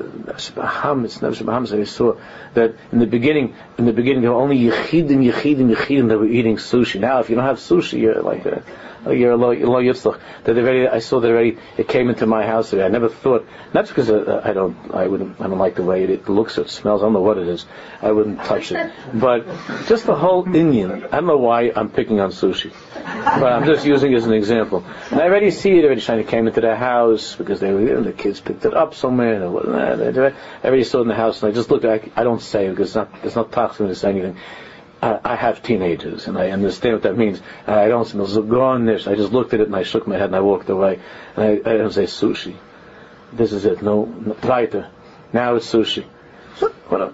Bahamas, Nefesh Bahamas, I saw that in the beginning, in the beginning there were only Yechidim, Yechidim, Yechidim that were eating sushi. Now, if you don't have sushi, you're like a, you're a low, low yitzchak. That already, I saw that already. It came into my house. today. I never thought. Not because uh, I don't, I wouldn't, I don't like the way it, looks or it smells. I don't know what it is. I wouldn't touch it. But just the whole Indian. I don't know why I'm picking on sushi, but I'm just using it as an example. And I already see it. Already to came into the house because they were, you know, the kids picked it up somewhere. And I already saw it in the house, and I just looked. I, I don't say it because it's not, it's not toxic to say anything. I, have teenagers, and I understand what that means. And I don't smell this. I just looked at it and I shook my head and I walked away. And I, I don't say sushi. This is it. No, no weiter. Now it's sushi. What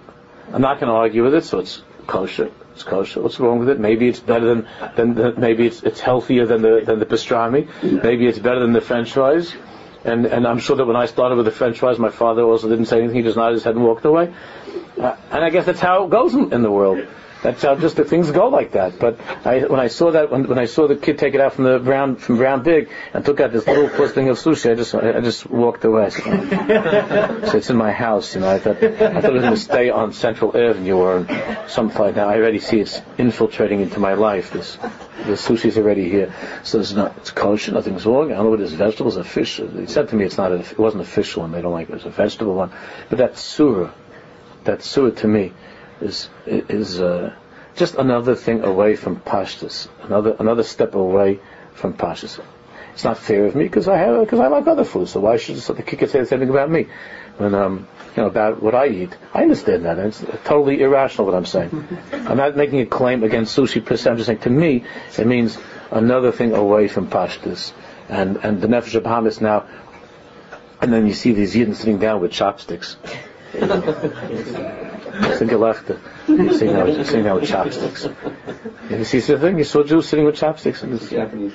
I'm not going to argue with it, so it's kosher. It's kosher. What's wrong with it? Maybe it's better than, than the, maybe it's, it's healthier than the, than the pastrami. Maybe it's better than the french fries. And, and I'm sure that when I started with the french fries, my father also didn't say anything. He just nodded his head and walked away. Uh, and I guess that's how it goes in, in the world. That's how just the things go like that. But I, when I saw that, when, when I saw the kid take it out from the brown from Brown Big and took out this little plus thing of sushi, I just I just walked away. So, so it's in my house, you know. I thought I thought it was going to stay on Central Avenue or someplace. Now I already see it's infiltrating into my life. This the sushi's already here, so it's not it's kosher. Nothing's wrong. I don't know what it is. Vegetables, a fish. He said to me, it's not. A, it wasn't a fish one. They don't like it. It's a vegetable one. But that surah, that surah to me is is uh, just another thing away from pashtus, another another step away from pashtus. It's not fair of me because I have because I like other foods. So why should the kicker say the same thing about me? When um you know about what I eat, I understand that. And It's totally irrational what I'm saying. I'm not making a claim against sushi per se. I'm just saying to me it means another thing away from pashtus. And and the nefesh of Bahamas now, and then you see these Yidden sitting down with chopsticks. Gelachte. You see now, you see now with chopsticks. You see the thing? You saw Jews sitting with chopsticks in this Japanese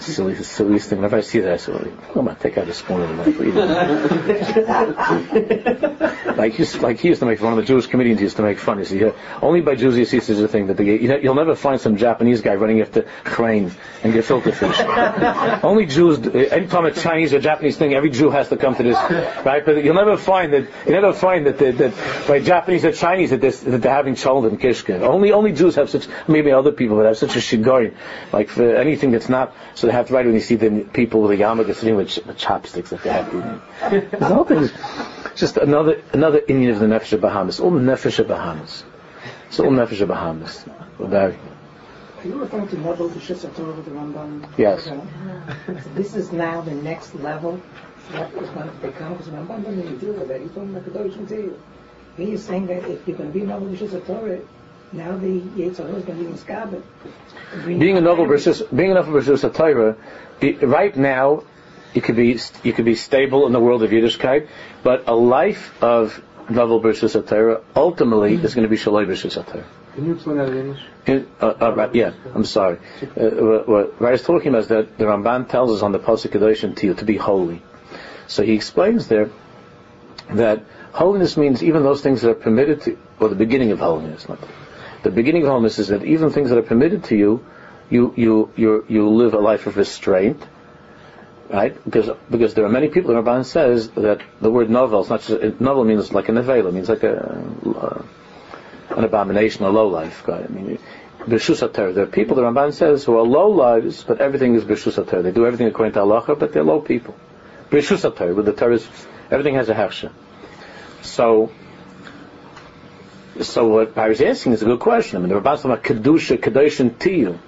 silly, the silliest thing. Whenever I see that, I say, well, come on, take out a spoon and like, like, he used, like he used to make fun. One of the Jewish comedians He used to make fun. You see, uh, only by Jews you see such a thing that they, you will never find some Japanese guy running after chrane and gefilte fish. only Jews. Anytime a Chinese or Japanese thing, every Jew has to come to this, right? But you'll never find that. You never find that that, that by Japanese or Chinese that, this, that they're having cholent and kishka. Only only Jews have such. Maybe other people that have such a shigari. Like for anything that's not. So they have to write when you see the people with the yarmulke sitting with, with chopsticks that they have to. The whole thing is just another another Indian of the Nefesh of Bahamas. All Nefesh of Bahamas. It's all Nefesh of Bahamas. Are you referring to level the Torah with the Ramban? Yes. So this is now the next level. What is going to become? Because Ramban doesn't even deal with that. He's talking about the Deutsch and Here he's saying that if you're going to be level the Torah, now the Yitzhak is going to be misgabed. Being a novel versus being a novel versus a Torah, right now, you could be you could be stable in the world of Yiddishkeit, but a life of novel versus a Torah ultimately is going to be shaloi versus a Torah. Can you explain that in English? In, uh, uh, right, yeah, I'm sorry. Uh, what, what Rai is talking about is that the Ramban tells us on the Pasuk Kedoshim to you to be holy. So he explains there that holiness means even those things that are permitted to, or the beginning of holiness. Not, the beginning of holiness is that even things that are permitted to you, you you you you live a life of restraint, right? Because because there are many people. The Ramban says that the word novel is not just novel means like a nevela, means like a uh, an abomination, a low life. I mean, b'shus There are people. The Ramban says who are low lives, but everything is b'shus They do everything according to halacha, but they're low people. B'shus with the Torah, everything has a hechsher. So. So what I was asking is a good question. I mean, the Ramban's talking about kedusha, kedushin tiyu.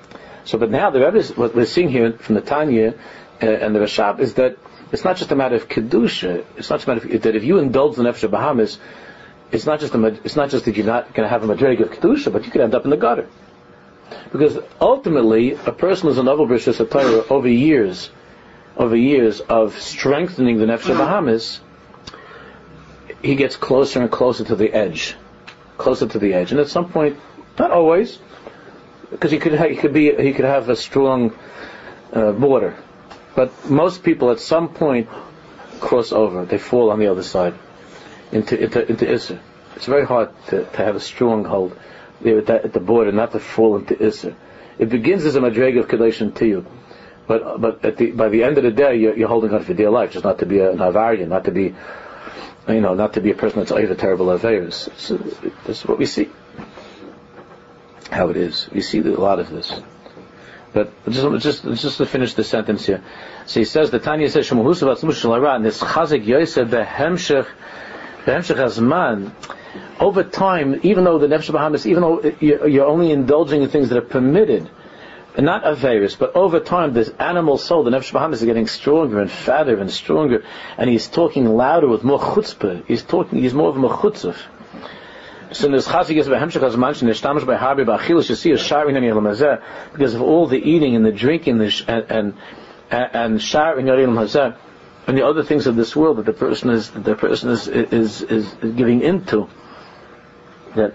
So, but now the Rebbe, what we're seeing here from the Tanya uh, and the Rashab is that it's not just a matter of kedusha. It's not just a matter of, that if you indulge the nefesh Bahamas, it's not just a, it's not just that you're not going to have a madrig of kedusha, but you could end up in the gutter. Because ultimately, a person who's a novel b'rishus Torah over years, over years of strengthening the nefesh Bahamas, he gets closer and closer to the edge, closer to the edge, and at some point, not always, because he could ha- he could be he could have a strong uh, border, but most people at some point cross over. They fall on the other side into into into Isser. It's very hard to, to have a strong hold there at, that, at the border, not to fall into Isser. It begins as a madreg of Kadesh to you. But but the, by the end of the day, you're, you're, holding on for dear life, just not to be a Navarian, not to be, you know, not to be a person that's over terrible affairs. So, is what we see how it is. We see a lot of this. But just, just, just to finish the sentence here. So he says, the Tanya says, Shemahusav Atzmush Shalarat, this Chazik Yosef behemshech, behemshech azman. Over time, even though the Nefesh Bahamas, even though you're only indulging in things that are permitted, and not Averis, but over time, this animal soul, the Nefesh Bahamas is getting stronger and fatter and stronger, and he's talking louder with more chutzpah. He's talking, he's more of a chutzpah. So this chasik is behemshach as manchen nishtamish by harbi ba'achilus you see a sharing in because of all the eating and the drinking and and and sharing in and the other things of this world that the person is the person is is is giving into that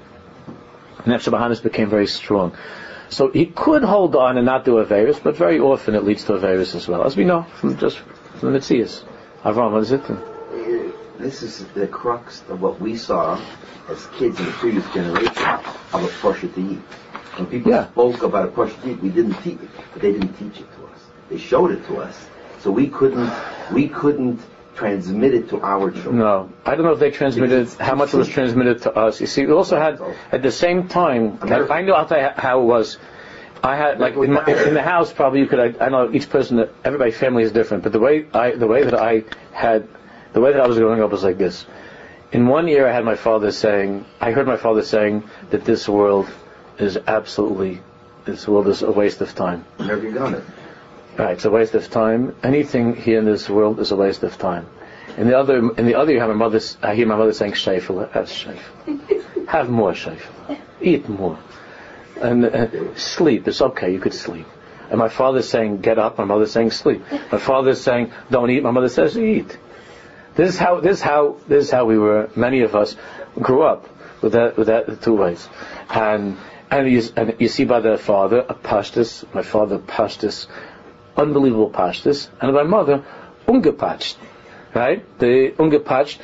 nefesh bahamis became very strong. So he could hold on and not do a virus, but very often it leads to a virus as well, as we know from just from the Mitzias. Avram, what is it? This is the crux of what we saw as kids in the previous generation of a Pasha to eat. When people yeah. spoke about a Pasha to eat, we didn't teach it, but they didn't teach it to us. They showed it to us, so we couldn't we couldn't transmit it to our children. No, I don't know if they transmitted how much it was transmitted to us. You see, we also had at the same time. I know how it was. I had like in, my, in, the house probably you could I, I know each person everybody family is different but the way I the way that I had the way that I was growing up was like this in one year I had my father saying, I heard my father saying that this world is absolutely, this world is a waste of time. Never done it. Right, it's a waste of time. Anything here in this world is a waste of time. In the other, in the other year, I, my mother, I hear my mother saying, "Shayfel, have shayfel, have more shayfel, eat more, and uh, sleep. It's okay, you could sleep." And my father's saying, "Get up." My mother's saying, "Sleep." My father's saying, "Don't eat." My mother says, "Eat." This is how this is how this is how we were. Many of us grew up with that with that two ways, and and you, and you see by their father a pashtus, my father pashtus, unbelievable pashtus, and my mother ungepatched, right? The ungepatched,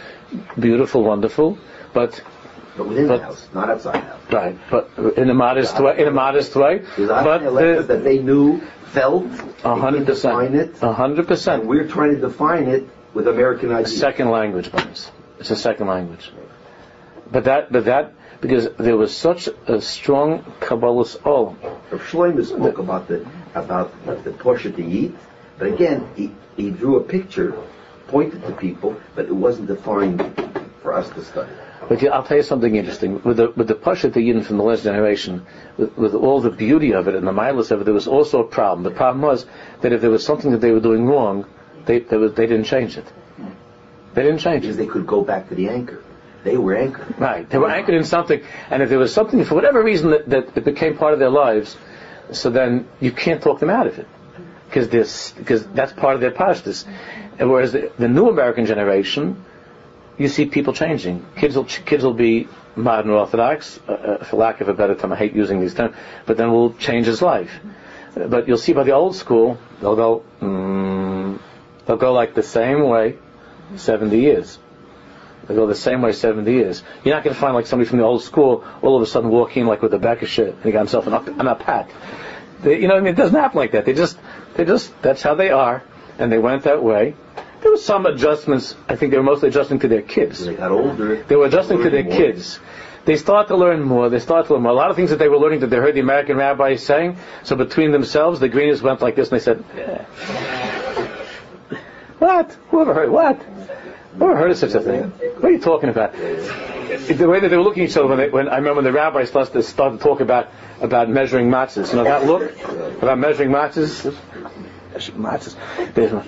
beautiful, wonderful, but but within but, the house, not outside the house. Right, but in a modest way. In a modest way. But the, that they knew, felt, a hundred percent, hundred percent. We're trying to define it with American ideas. Second language, Bones. It's a second language. But that, but that, because there was such a strong Kabbalah's all. Shloimeh spoke about the about the portion to eat, but again, he, he drew a picture, pointed to people, but it wasn't defined for us to study. But I'll tell you something interesting. With the with the Pasha Yin from the last generation, with, with, all the beauty of it and the mindless of it, there was also a problem. The problem was that if there was something that they were doing wrong, they, they, they didn't change it. They didn't change because it. they could go back to the anchor. They were anchored. Right. They were anchored in something, and if there was something for whatever reason that, that it became part of their lives, so then you can't talk them out of it because this because that's part of their pashtus. Whereas the, the, new American generation, you see people changing. Kids will kids will be modern Orthodox, uh, uh, for lack of a better term, I hate using these terms, but then will change his life. But you'll see by the old school, they'll go, mm, they'll go like the same way, 70 years. They go the same way 70 years. You're not going to find like somebody from the old school all of a sudden walking like with a back of shit and he got himself an up, an up hat. They, you know, what I mean, it doesn't happen like that. They just, they just, that's how they are, and they went that way. There were some adjustments. I think they were mostly adjusting to their kids. They got older. They were adjusting to their more. kids. They start to learn more. They start to learn more. A lot of things that they were learning that they heard the American rabbis saying. So between themselves, the greenies went like this and they said, "Eh." "What? Whoever heard what? Whoever heard of such a thing? What are you talking about?" The way that they were looking at each other when, they, when I remember when the rabbis started to, started to talk about about measuring matzahs. You know that look about measuring matzahs. Matzahs.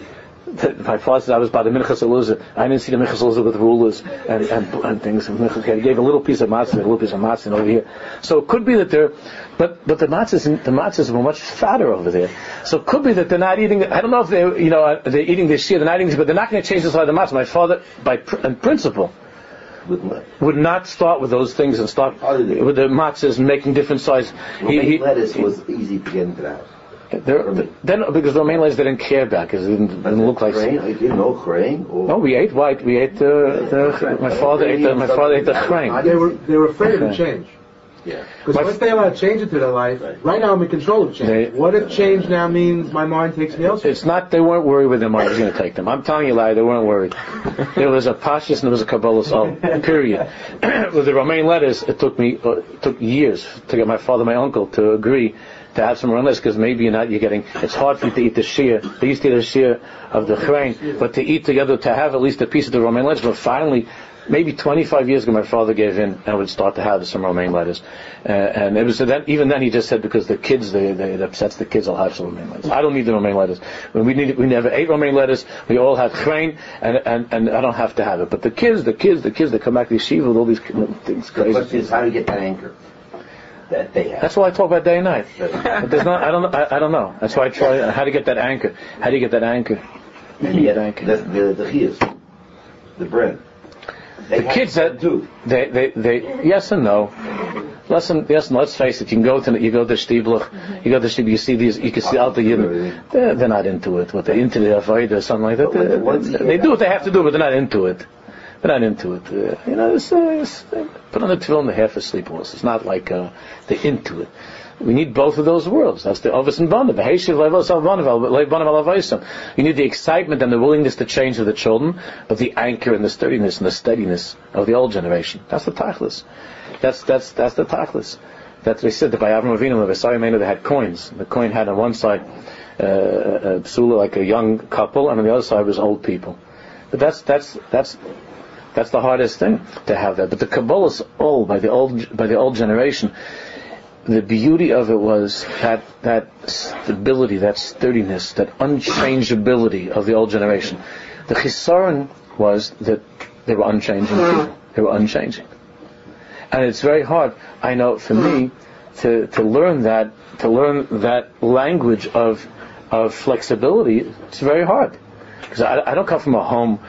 My father said I was by the Minchas Elazar. I didn't see the Minchas Elazar with rulers and, and, and things. And he gave a little piece of matzah, a little piece of matzah over here. So it could be that they're, but but the matzahs the matzahs were much fatter over there. So it could be that they're not eating. I don't know if they you know uh, they're eating this year. They're not eating, this, but they're not going to change the size of the matzah. My father, by pr- in principle, would not start with those things and start How did they- with the matzahs and making different size. He, he, lettuce was easy to get into that. They're, then because the Romaine lettuce they didn't care about because it didn't, didn't look like. Chrane? You didn't know chrane? Or No, we ate white. We ate the, the my father ate the my father ate the chrane. They were they were afraid of Okay. change. Yeah. Because once they allow change into their life, right now I'm in control of change. They- what if change now means my mind takes me elsewhere? It's not they weren't worried with them I was going to take them. I'm telling you, lie. They weren't worried. There was a pashas and there was a kabbalah oh, period. with the romaine letters, it took me uh, it took years to get my father, my uncle, to agree to have some romaine lettuce because maybe you're not you're getting. It's hard for you to eat the shear. They used to eat the shear of the chrane, but to eat together to have at least a piece of the romaine lettuce. But finally. Maybe 25 years ago, my father gave in and would start to have some romaine lettuce, uh, and it was then, even then he just said because the kids, they, they, it upsets the kids, I'll have some romaine lettuce. I don't need the romaine lettuce. When we need, we never ate romaine lettuce. We all had chrane, and, and and I don't have to have it. But the kids, the kids, the kids, they come back to yeshiva with all these things The crazy. question is, how do you get that anchor that they have? That's why I talk about day and night. But there's not. I don't. know- I, I don't know. That's why I try. How to get that anchor? How do you get that anchor? You get anchor? That's the the chiyas, the bread. They The kids that do. they, they, they, yes and no. Listen, yes, and let's face it. You can go to you go to Stieblich, you go to Stieblich, you see these, you can see out the Yidden. They're, they're not into it. What they into the Avodah or something like that. They, they do what they have to do, but they're not into it. They're not into it. Uh, you know, it's, uh, it's, uh, put on the tefillin, they half asleep almost. It's not like uh, they're into it. We need both of those worlds. That's the Ovis and Banav. You need the excitement and the willingness to change of the children, but the anchor and the sturdiness and the steadiness of the old generation. That's the tachlis. That's that's that's the tachlis. That's they said that by Avram Avinu, the Messiah they had coins. The coin had on one side uh, a psula like a young couple, and on the other side was old people. But that's that's that's that's the hardest thing to have that. But the Kabbalah's old by the old by the old generation. The beauty of it was that that stability, that sturdiness, that unchangeability of the old generation. The chisaron was that they were unchanging. They were unchanging. And it's very hard, I know, for me, to, to learn that, to learn that language of, of flexibility. It's very hard. Because I, I don't come from a home,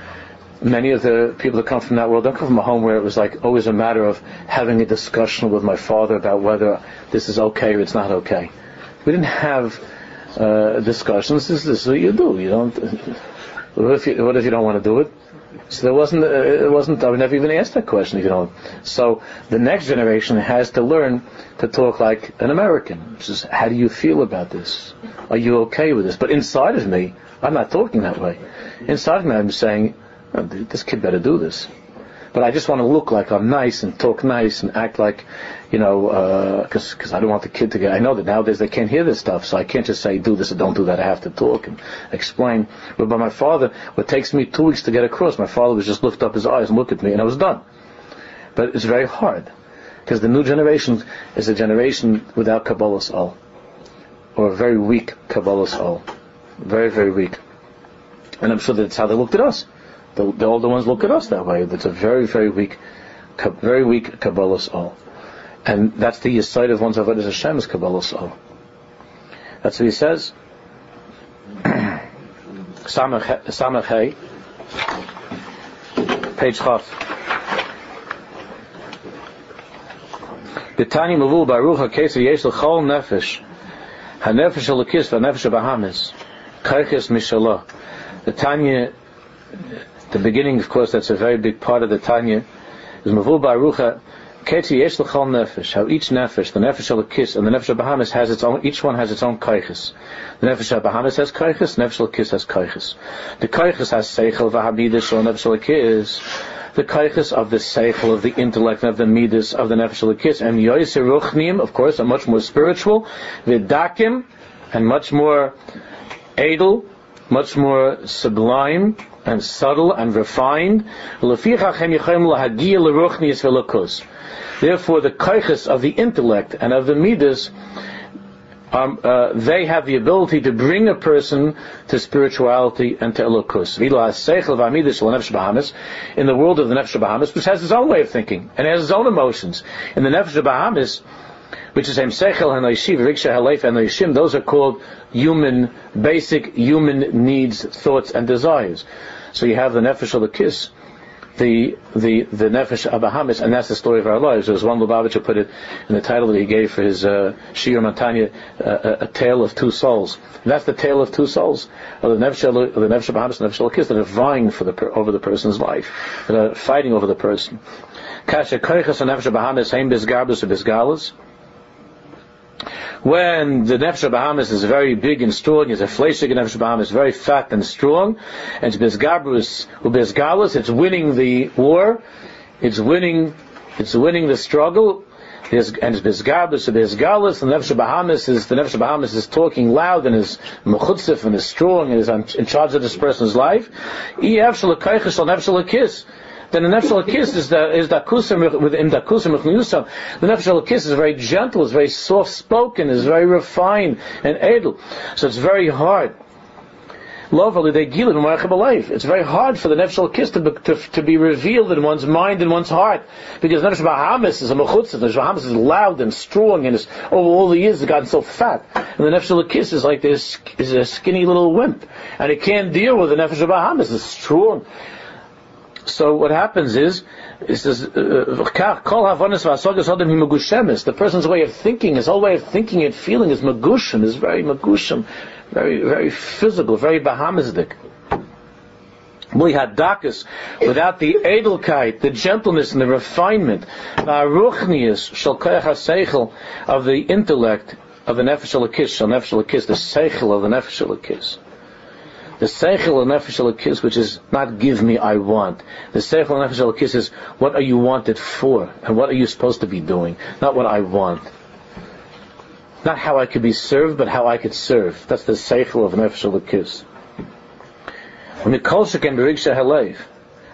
many of the people that come from that world don't come from a home where it was like always a matter of having a discussion with my father about whether this is okay or it's not okay. We didn't have uh, discussions. This, this is what you do. You don't. What if you, what if you don't want to do it? So there wasn't, uh, it wasn't, I would never even ask that question if you don't. So the next generation has to learn to talk like an American. Which is, how do you feel about this? Are you okay with this? But inside of me, I'm not talking that way. Inside of me, I'm saying, Oh, this kid better do this. But I just want to look like I'm nice and talk nice and act like, you know, uh, because because I don't want the kid to get. I know that nowadays they can't hear this stuff, so I can't just say do this or don't do that. I have to talk and explain. But by my father, what takes me two weeks to get across, my father was just lift up his eyes and look at me, and I was done. But it's very hard because the new generation is a generation without Kabbalah soul, or a very weak Kabbalah soul, very very weak. And I'm sure that's how they looked at us. The, the older ones look at us that way. That's a very, very weak, very weak Kabbalah soul. And that's the side of one's Avodah Hashem's Kabbalah soul. That's what he says. Page Chaf. B'tani mavu baruch yesh l'chol nefesh. Mishalah. The beginning, of course, that's a very big part of the Tanya, is mavu baruch Keti yesh l'chol nefesh. How each nefesh, the nefesh ha'lekis and the nefesh ha'bahamis has its own, each one has its own kaiches. The nefesh ha'bahamis has kaiches, nefesh ha'lekis has kaiches. The kaiches has seichel v'habidus, or nefesh ha'lekis the kaiches of the seichel, of the intellect, of the midas, of the nefesh lekis, and yoyse ruchnim, of course, are much more spiritual, vidakim, and much more edel, much more sublime, and subtle, and refined. Therefore, the kaiches of the intellect and of the midas um, uh, they have the ability to bring a person to spirituality and to elokus. In the world of the Nefesh Bahamas, which has its own way of thinking and has its own emotions. In the Nefesh Bahamas, which is Seichel and Yeshiv, Riksha Halef and Yeshim, those are called human, basic human needs, thoughts, and desires. So you have the Nefesh of the Kiss, the the the nefesh abahamis, and that's the story of our lives. Was one Lubavitcher put it in the title that he gave for his uh, Shir Matanya, uh, a, a, tale of two souls. And that's the tale of two souls of the nefesh of the nefesh abahamis and nefesh kiss that are vying for the over the person's life, that are fighting over the person. Kasha and nefesh heim bisgarbus or bisgalas. When the Nefesh Bahamas is very big and strong, it's a fleshig Nefesh Bahamas, very fat and strong, and it's Bezgabrus, Ubezgalus, it's winning the war, it's winning, it's winning the struggle, and it's Bezgabrus, Bezgalus, and Nefesh Bahamas is, the Nefesh Bahamas is talking loud and is mechutzif and is strong and is in charge of this person's life. Shal Nefesh Kiss then the nefesh kiss is the is the kusim within the kusim The nefesh is very gentle, is very soft spoken, is very refined and edel. So it's very hard. It's very hard for the nefesh kiss to be, to, to, be revealed in one's mind and one's heart because nefesh bahamis is a mechutzah. Nefesh bahamis is loud and strong and is over all the years has gotten so fat. And the nefesh kiss is like this is a skinny little wimp and it can't deal with the nefesh bahamis. It's strong so what happens is, it says, the person's way of thinking, his whole way of thinking and feeling is magushim, is very magushim, very, very physical, very bahamistic. Dakas, without the edelkeit, the gentleness and the refinement, the of the intellect of the nefesh alakis, nefesh the seichel of the nefesh alakis. The Seichel of Nefesh which is not give me, I want. The Seichel of Nefesh is what are you wanted for, and what are you supposed to be doing, not what I want. Not how I could be served, but how I could serve. That's the Seichel of Nefesh Elokis. When the Kolshik and Beriksha Halev,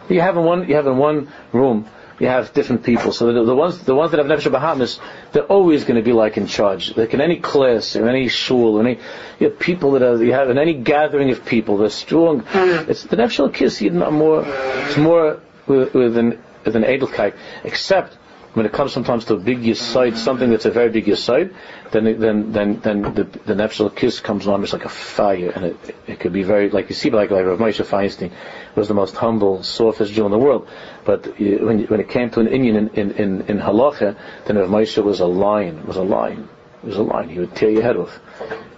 you have in one, you have in one room, you have different people. So the, the ones the ones that have Nefesh Bahamas, they're always going to be like in charge. Like in any class or any shul or any you have people that are, you have in any gathering of people, they're strong. Mm-hmm. It's the Nefesh Kiss You know, more it's more with, with an with an Edelkeit, except when it comes sometimes to a big yisoid, something that's a very big yisoid, then then then then the the nefesh kiss comes on it's like a fire, and it it could be very like you see like like Rav Moshe Feinstein was the most humble, softest Jew in the world, but uh, when when it came to an Indian in in in, in halacha, then Rav Moshe was a lion, was a lion, was a lion. He would tear your head off.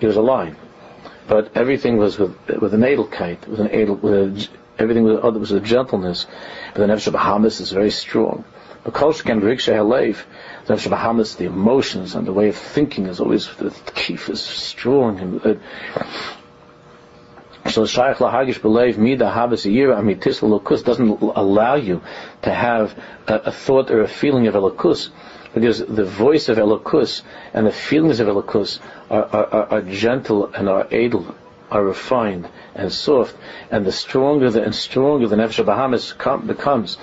He was a lion, but everything was with with an edelkeit, with an edel, with a, everything was, other was a gentleness. But the nefesh Bahamas is very strong. But Kolshkan Riksha Halev, the Bahamas, the emotions and the way of thinking is always, the keef is strong. And, uh, so Shaykh Lahagish believe Mida Habas Yira Amitis Elokus doesn't allow you to have a, a, thought or a feeling of Elokus because the voice of Elokus and the feelings of Elokus are, are, are, gentle and are edel, are refined and soft, and the stronger the, and stronger the Nefesh Bahamas becomes,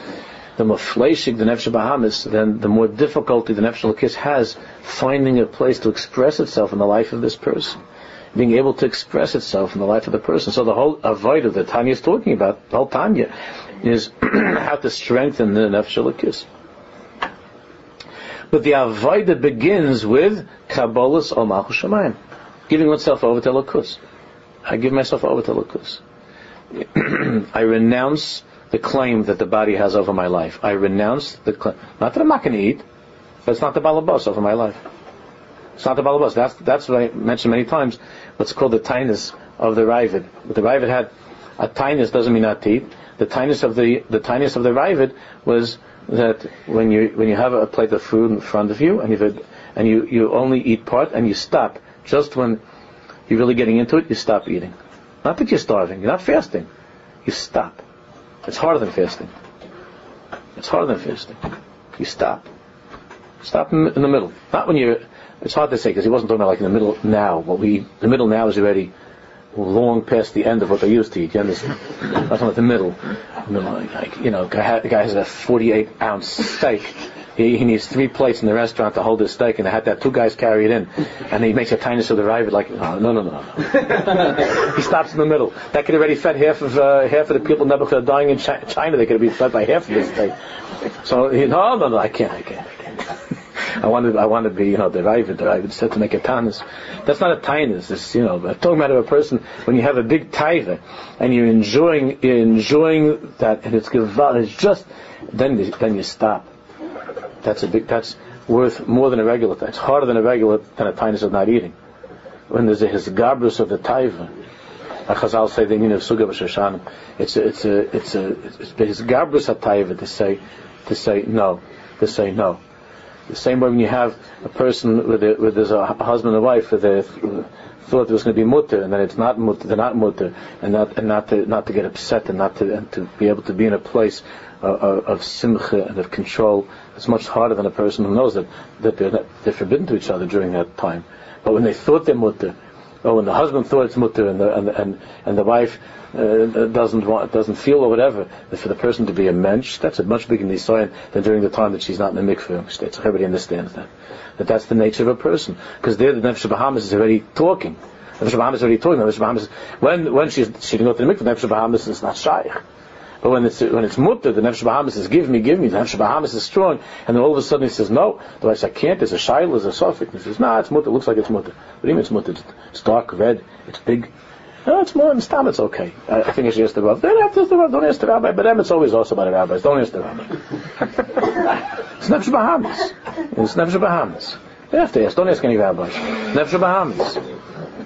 the more fleshig the Nefesh Bahamas, then the more difficulty the Nefesh Lakis has finding a place to express itself in the life of this person. Being able to express itself in the life of the person. So the whole avodah that Tanya is talking about, the whole Tanya, is how to strengthen the Nefesh Lakis. But the avodah begins with Kabbalah's Al Malchus giving oneself over to Lakus. I give myself over to Lakus. I renounce the claim that the body has over my life. I renounce the claim. Not that I'm not going to eat. but it's not the balabas over my life. It's not the balabas. That's that's what I mentioned many times. What's called the tinus of the ravid. The ravid had a tinus doesn't mean not teeth. The tinus of the the of the ravid was that when you when you have a plate of food in front of you and you and you, you only eat part and you stop just when you're really getting into it, you stop eating. Not that you're starving, you're not fasting. You stop. It's harder than fasting. It's harder than fasting. You stop. Stop in, the middle. Not when you're. It's hard to say because he wasn't talking about like in the middle now. What we the middle now is already long past the end of what they used to eat. You understand? I'm talking about the middle. Like, you know, the guy has a 48 ounce steak he, he, needs three plates in the restaurant to hold his steak, and they had to have two guys carry it in. And he makes a tiny sort of arrive like, oh, no, no, no, no. he stops in the middle. That could already fed half of uh, half of the people in Nebuchadnezzar dying in China. They could have been fed by half of this steak. So he, no, no, no, I can't, I can't, I can't. I wanted, I wanted to be, you know, the Ravid said to make a tanis. That's not a tanis. It's, you know, I'm talking about a person when you have a big taiva and you're enjoying, you're enjoying that, and it's gival, it's just, then, then you stop. That's a big. That's worth more than a regular. It's harder than a regular than a tinus of not eating. When there's a hisgabrus of the taiva, Chazal say the meaning of suga b'shoshanim. It's a, it's a, it's a, it's of taiva to say, to say no, to say no. The same way when you have a person with a, with there's a husband and wife with a thought it was going to be mutter and then it's not mutter, they're not mutter, and not and not to not to get upset and not to and to be able to be in a place of, of simcha and of control. It's much harder than a person who knows that, that they're, they're forbidden to each other during that time. But when they thought they're mutter, or when the husband thought it's mutter and the, and, and, and the wife uh, doesn't want, doesn't feel or whatever, for the person to be a mensch, that's a much bigger nisayan than during the time that she's not in the mikveh. Everybody understands that. That that's the nature of a person. Because there the Nefesh Bahamas is already talking. Nefesh Bahamas is already talking. Nefesh Bahamas, when, when she's, she didn't go to the mikveh, Nefesh Bahamas is not shaykh. But when it's when it's mutter, the nefesh Bahamas says, "Give me, give me." The nefesh Bahamas is strong, and then all of a sudden he says, "No." The wife says, "I can't." There's a shaila, there's a suffix. He says, "Nah, it's mutter. It looks like it's mutter." You mean it's mutter? It's dark red. It's big. No, it's more than stam. It's okay. I, I think I should ask the rabbi. To ask the rabbi. Don't ask the rabbi. But them, it's always also by the rabbis. Don't ask the rabbi. it's nefesh Bahamas. It's nefesh Bahamas. You have to ask. Don't ask any rabbis. Nefesh Bahamas.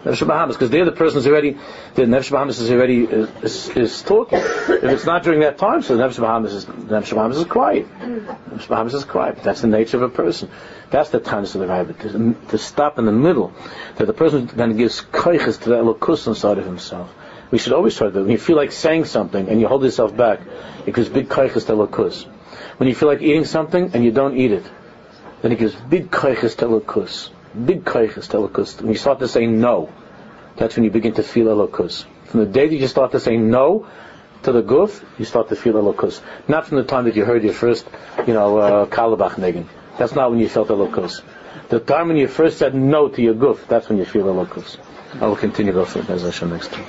Nefesh Bahamas, because there the person is already, the Nefesh Bahamas is already uh, is, is, talking. If it's not during that time, so the Nefesh Bahamas is Nefesh Bahamas is quiet. Nefesh Bahamas is quiet. That's the nature of a person. That's the tanis of the rabbit to, to, stop in the middle, that the person then gives koiches to the elokus inside of himself. We should always try that. When you feel like saying something and you hold yourself back, it gives big koiches to elokus. When you feel like eating something and you don't eat it, then it gives big koiches to elokus big kaiches to elokus. When you start to say no, that's when you begin to feel elokus. From the day that you start to say no to the guf, you start to feel elokus. Not from the time that you heard your first, you know, uh, kalabach negin. That's not when you felt elokus. The time when you first said no to your guf, that's when you feel elokus. I will continue those next time.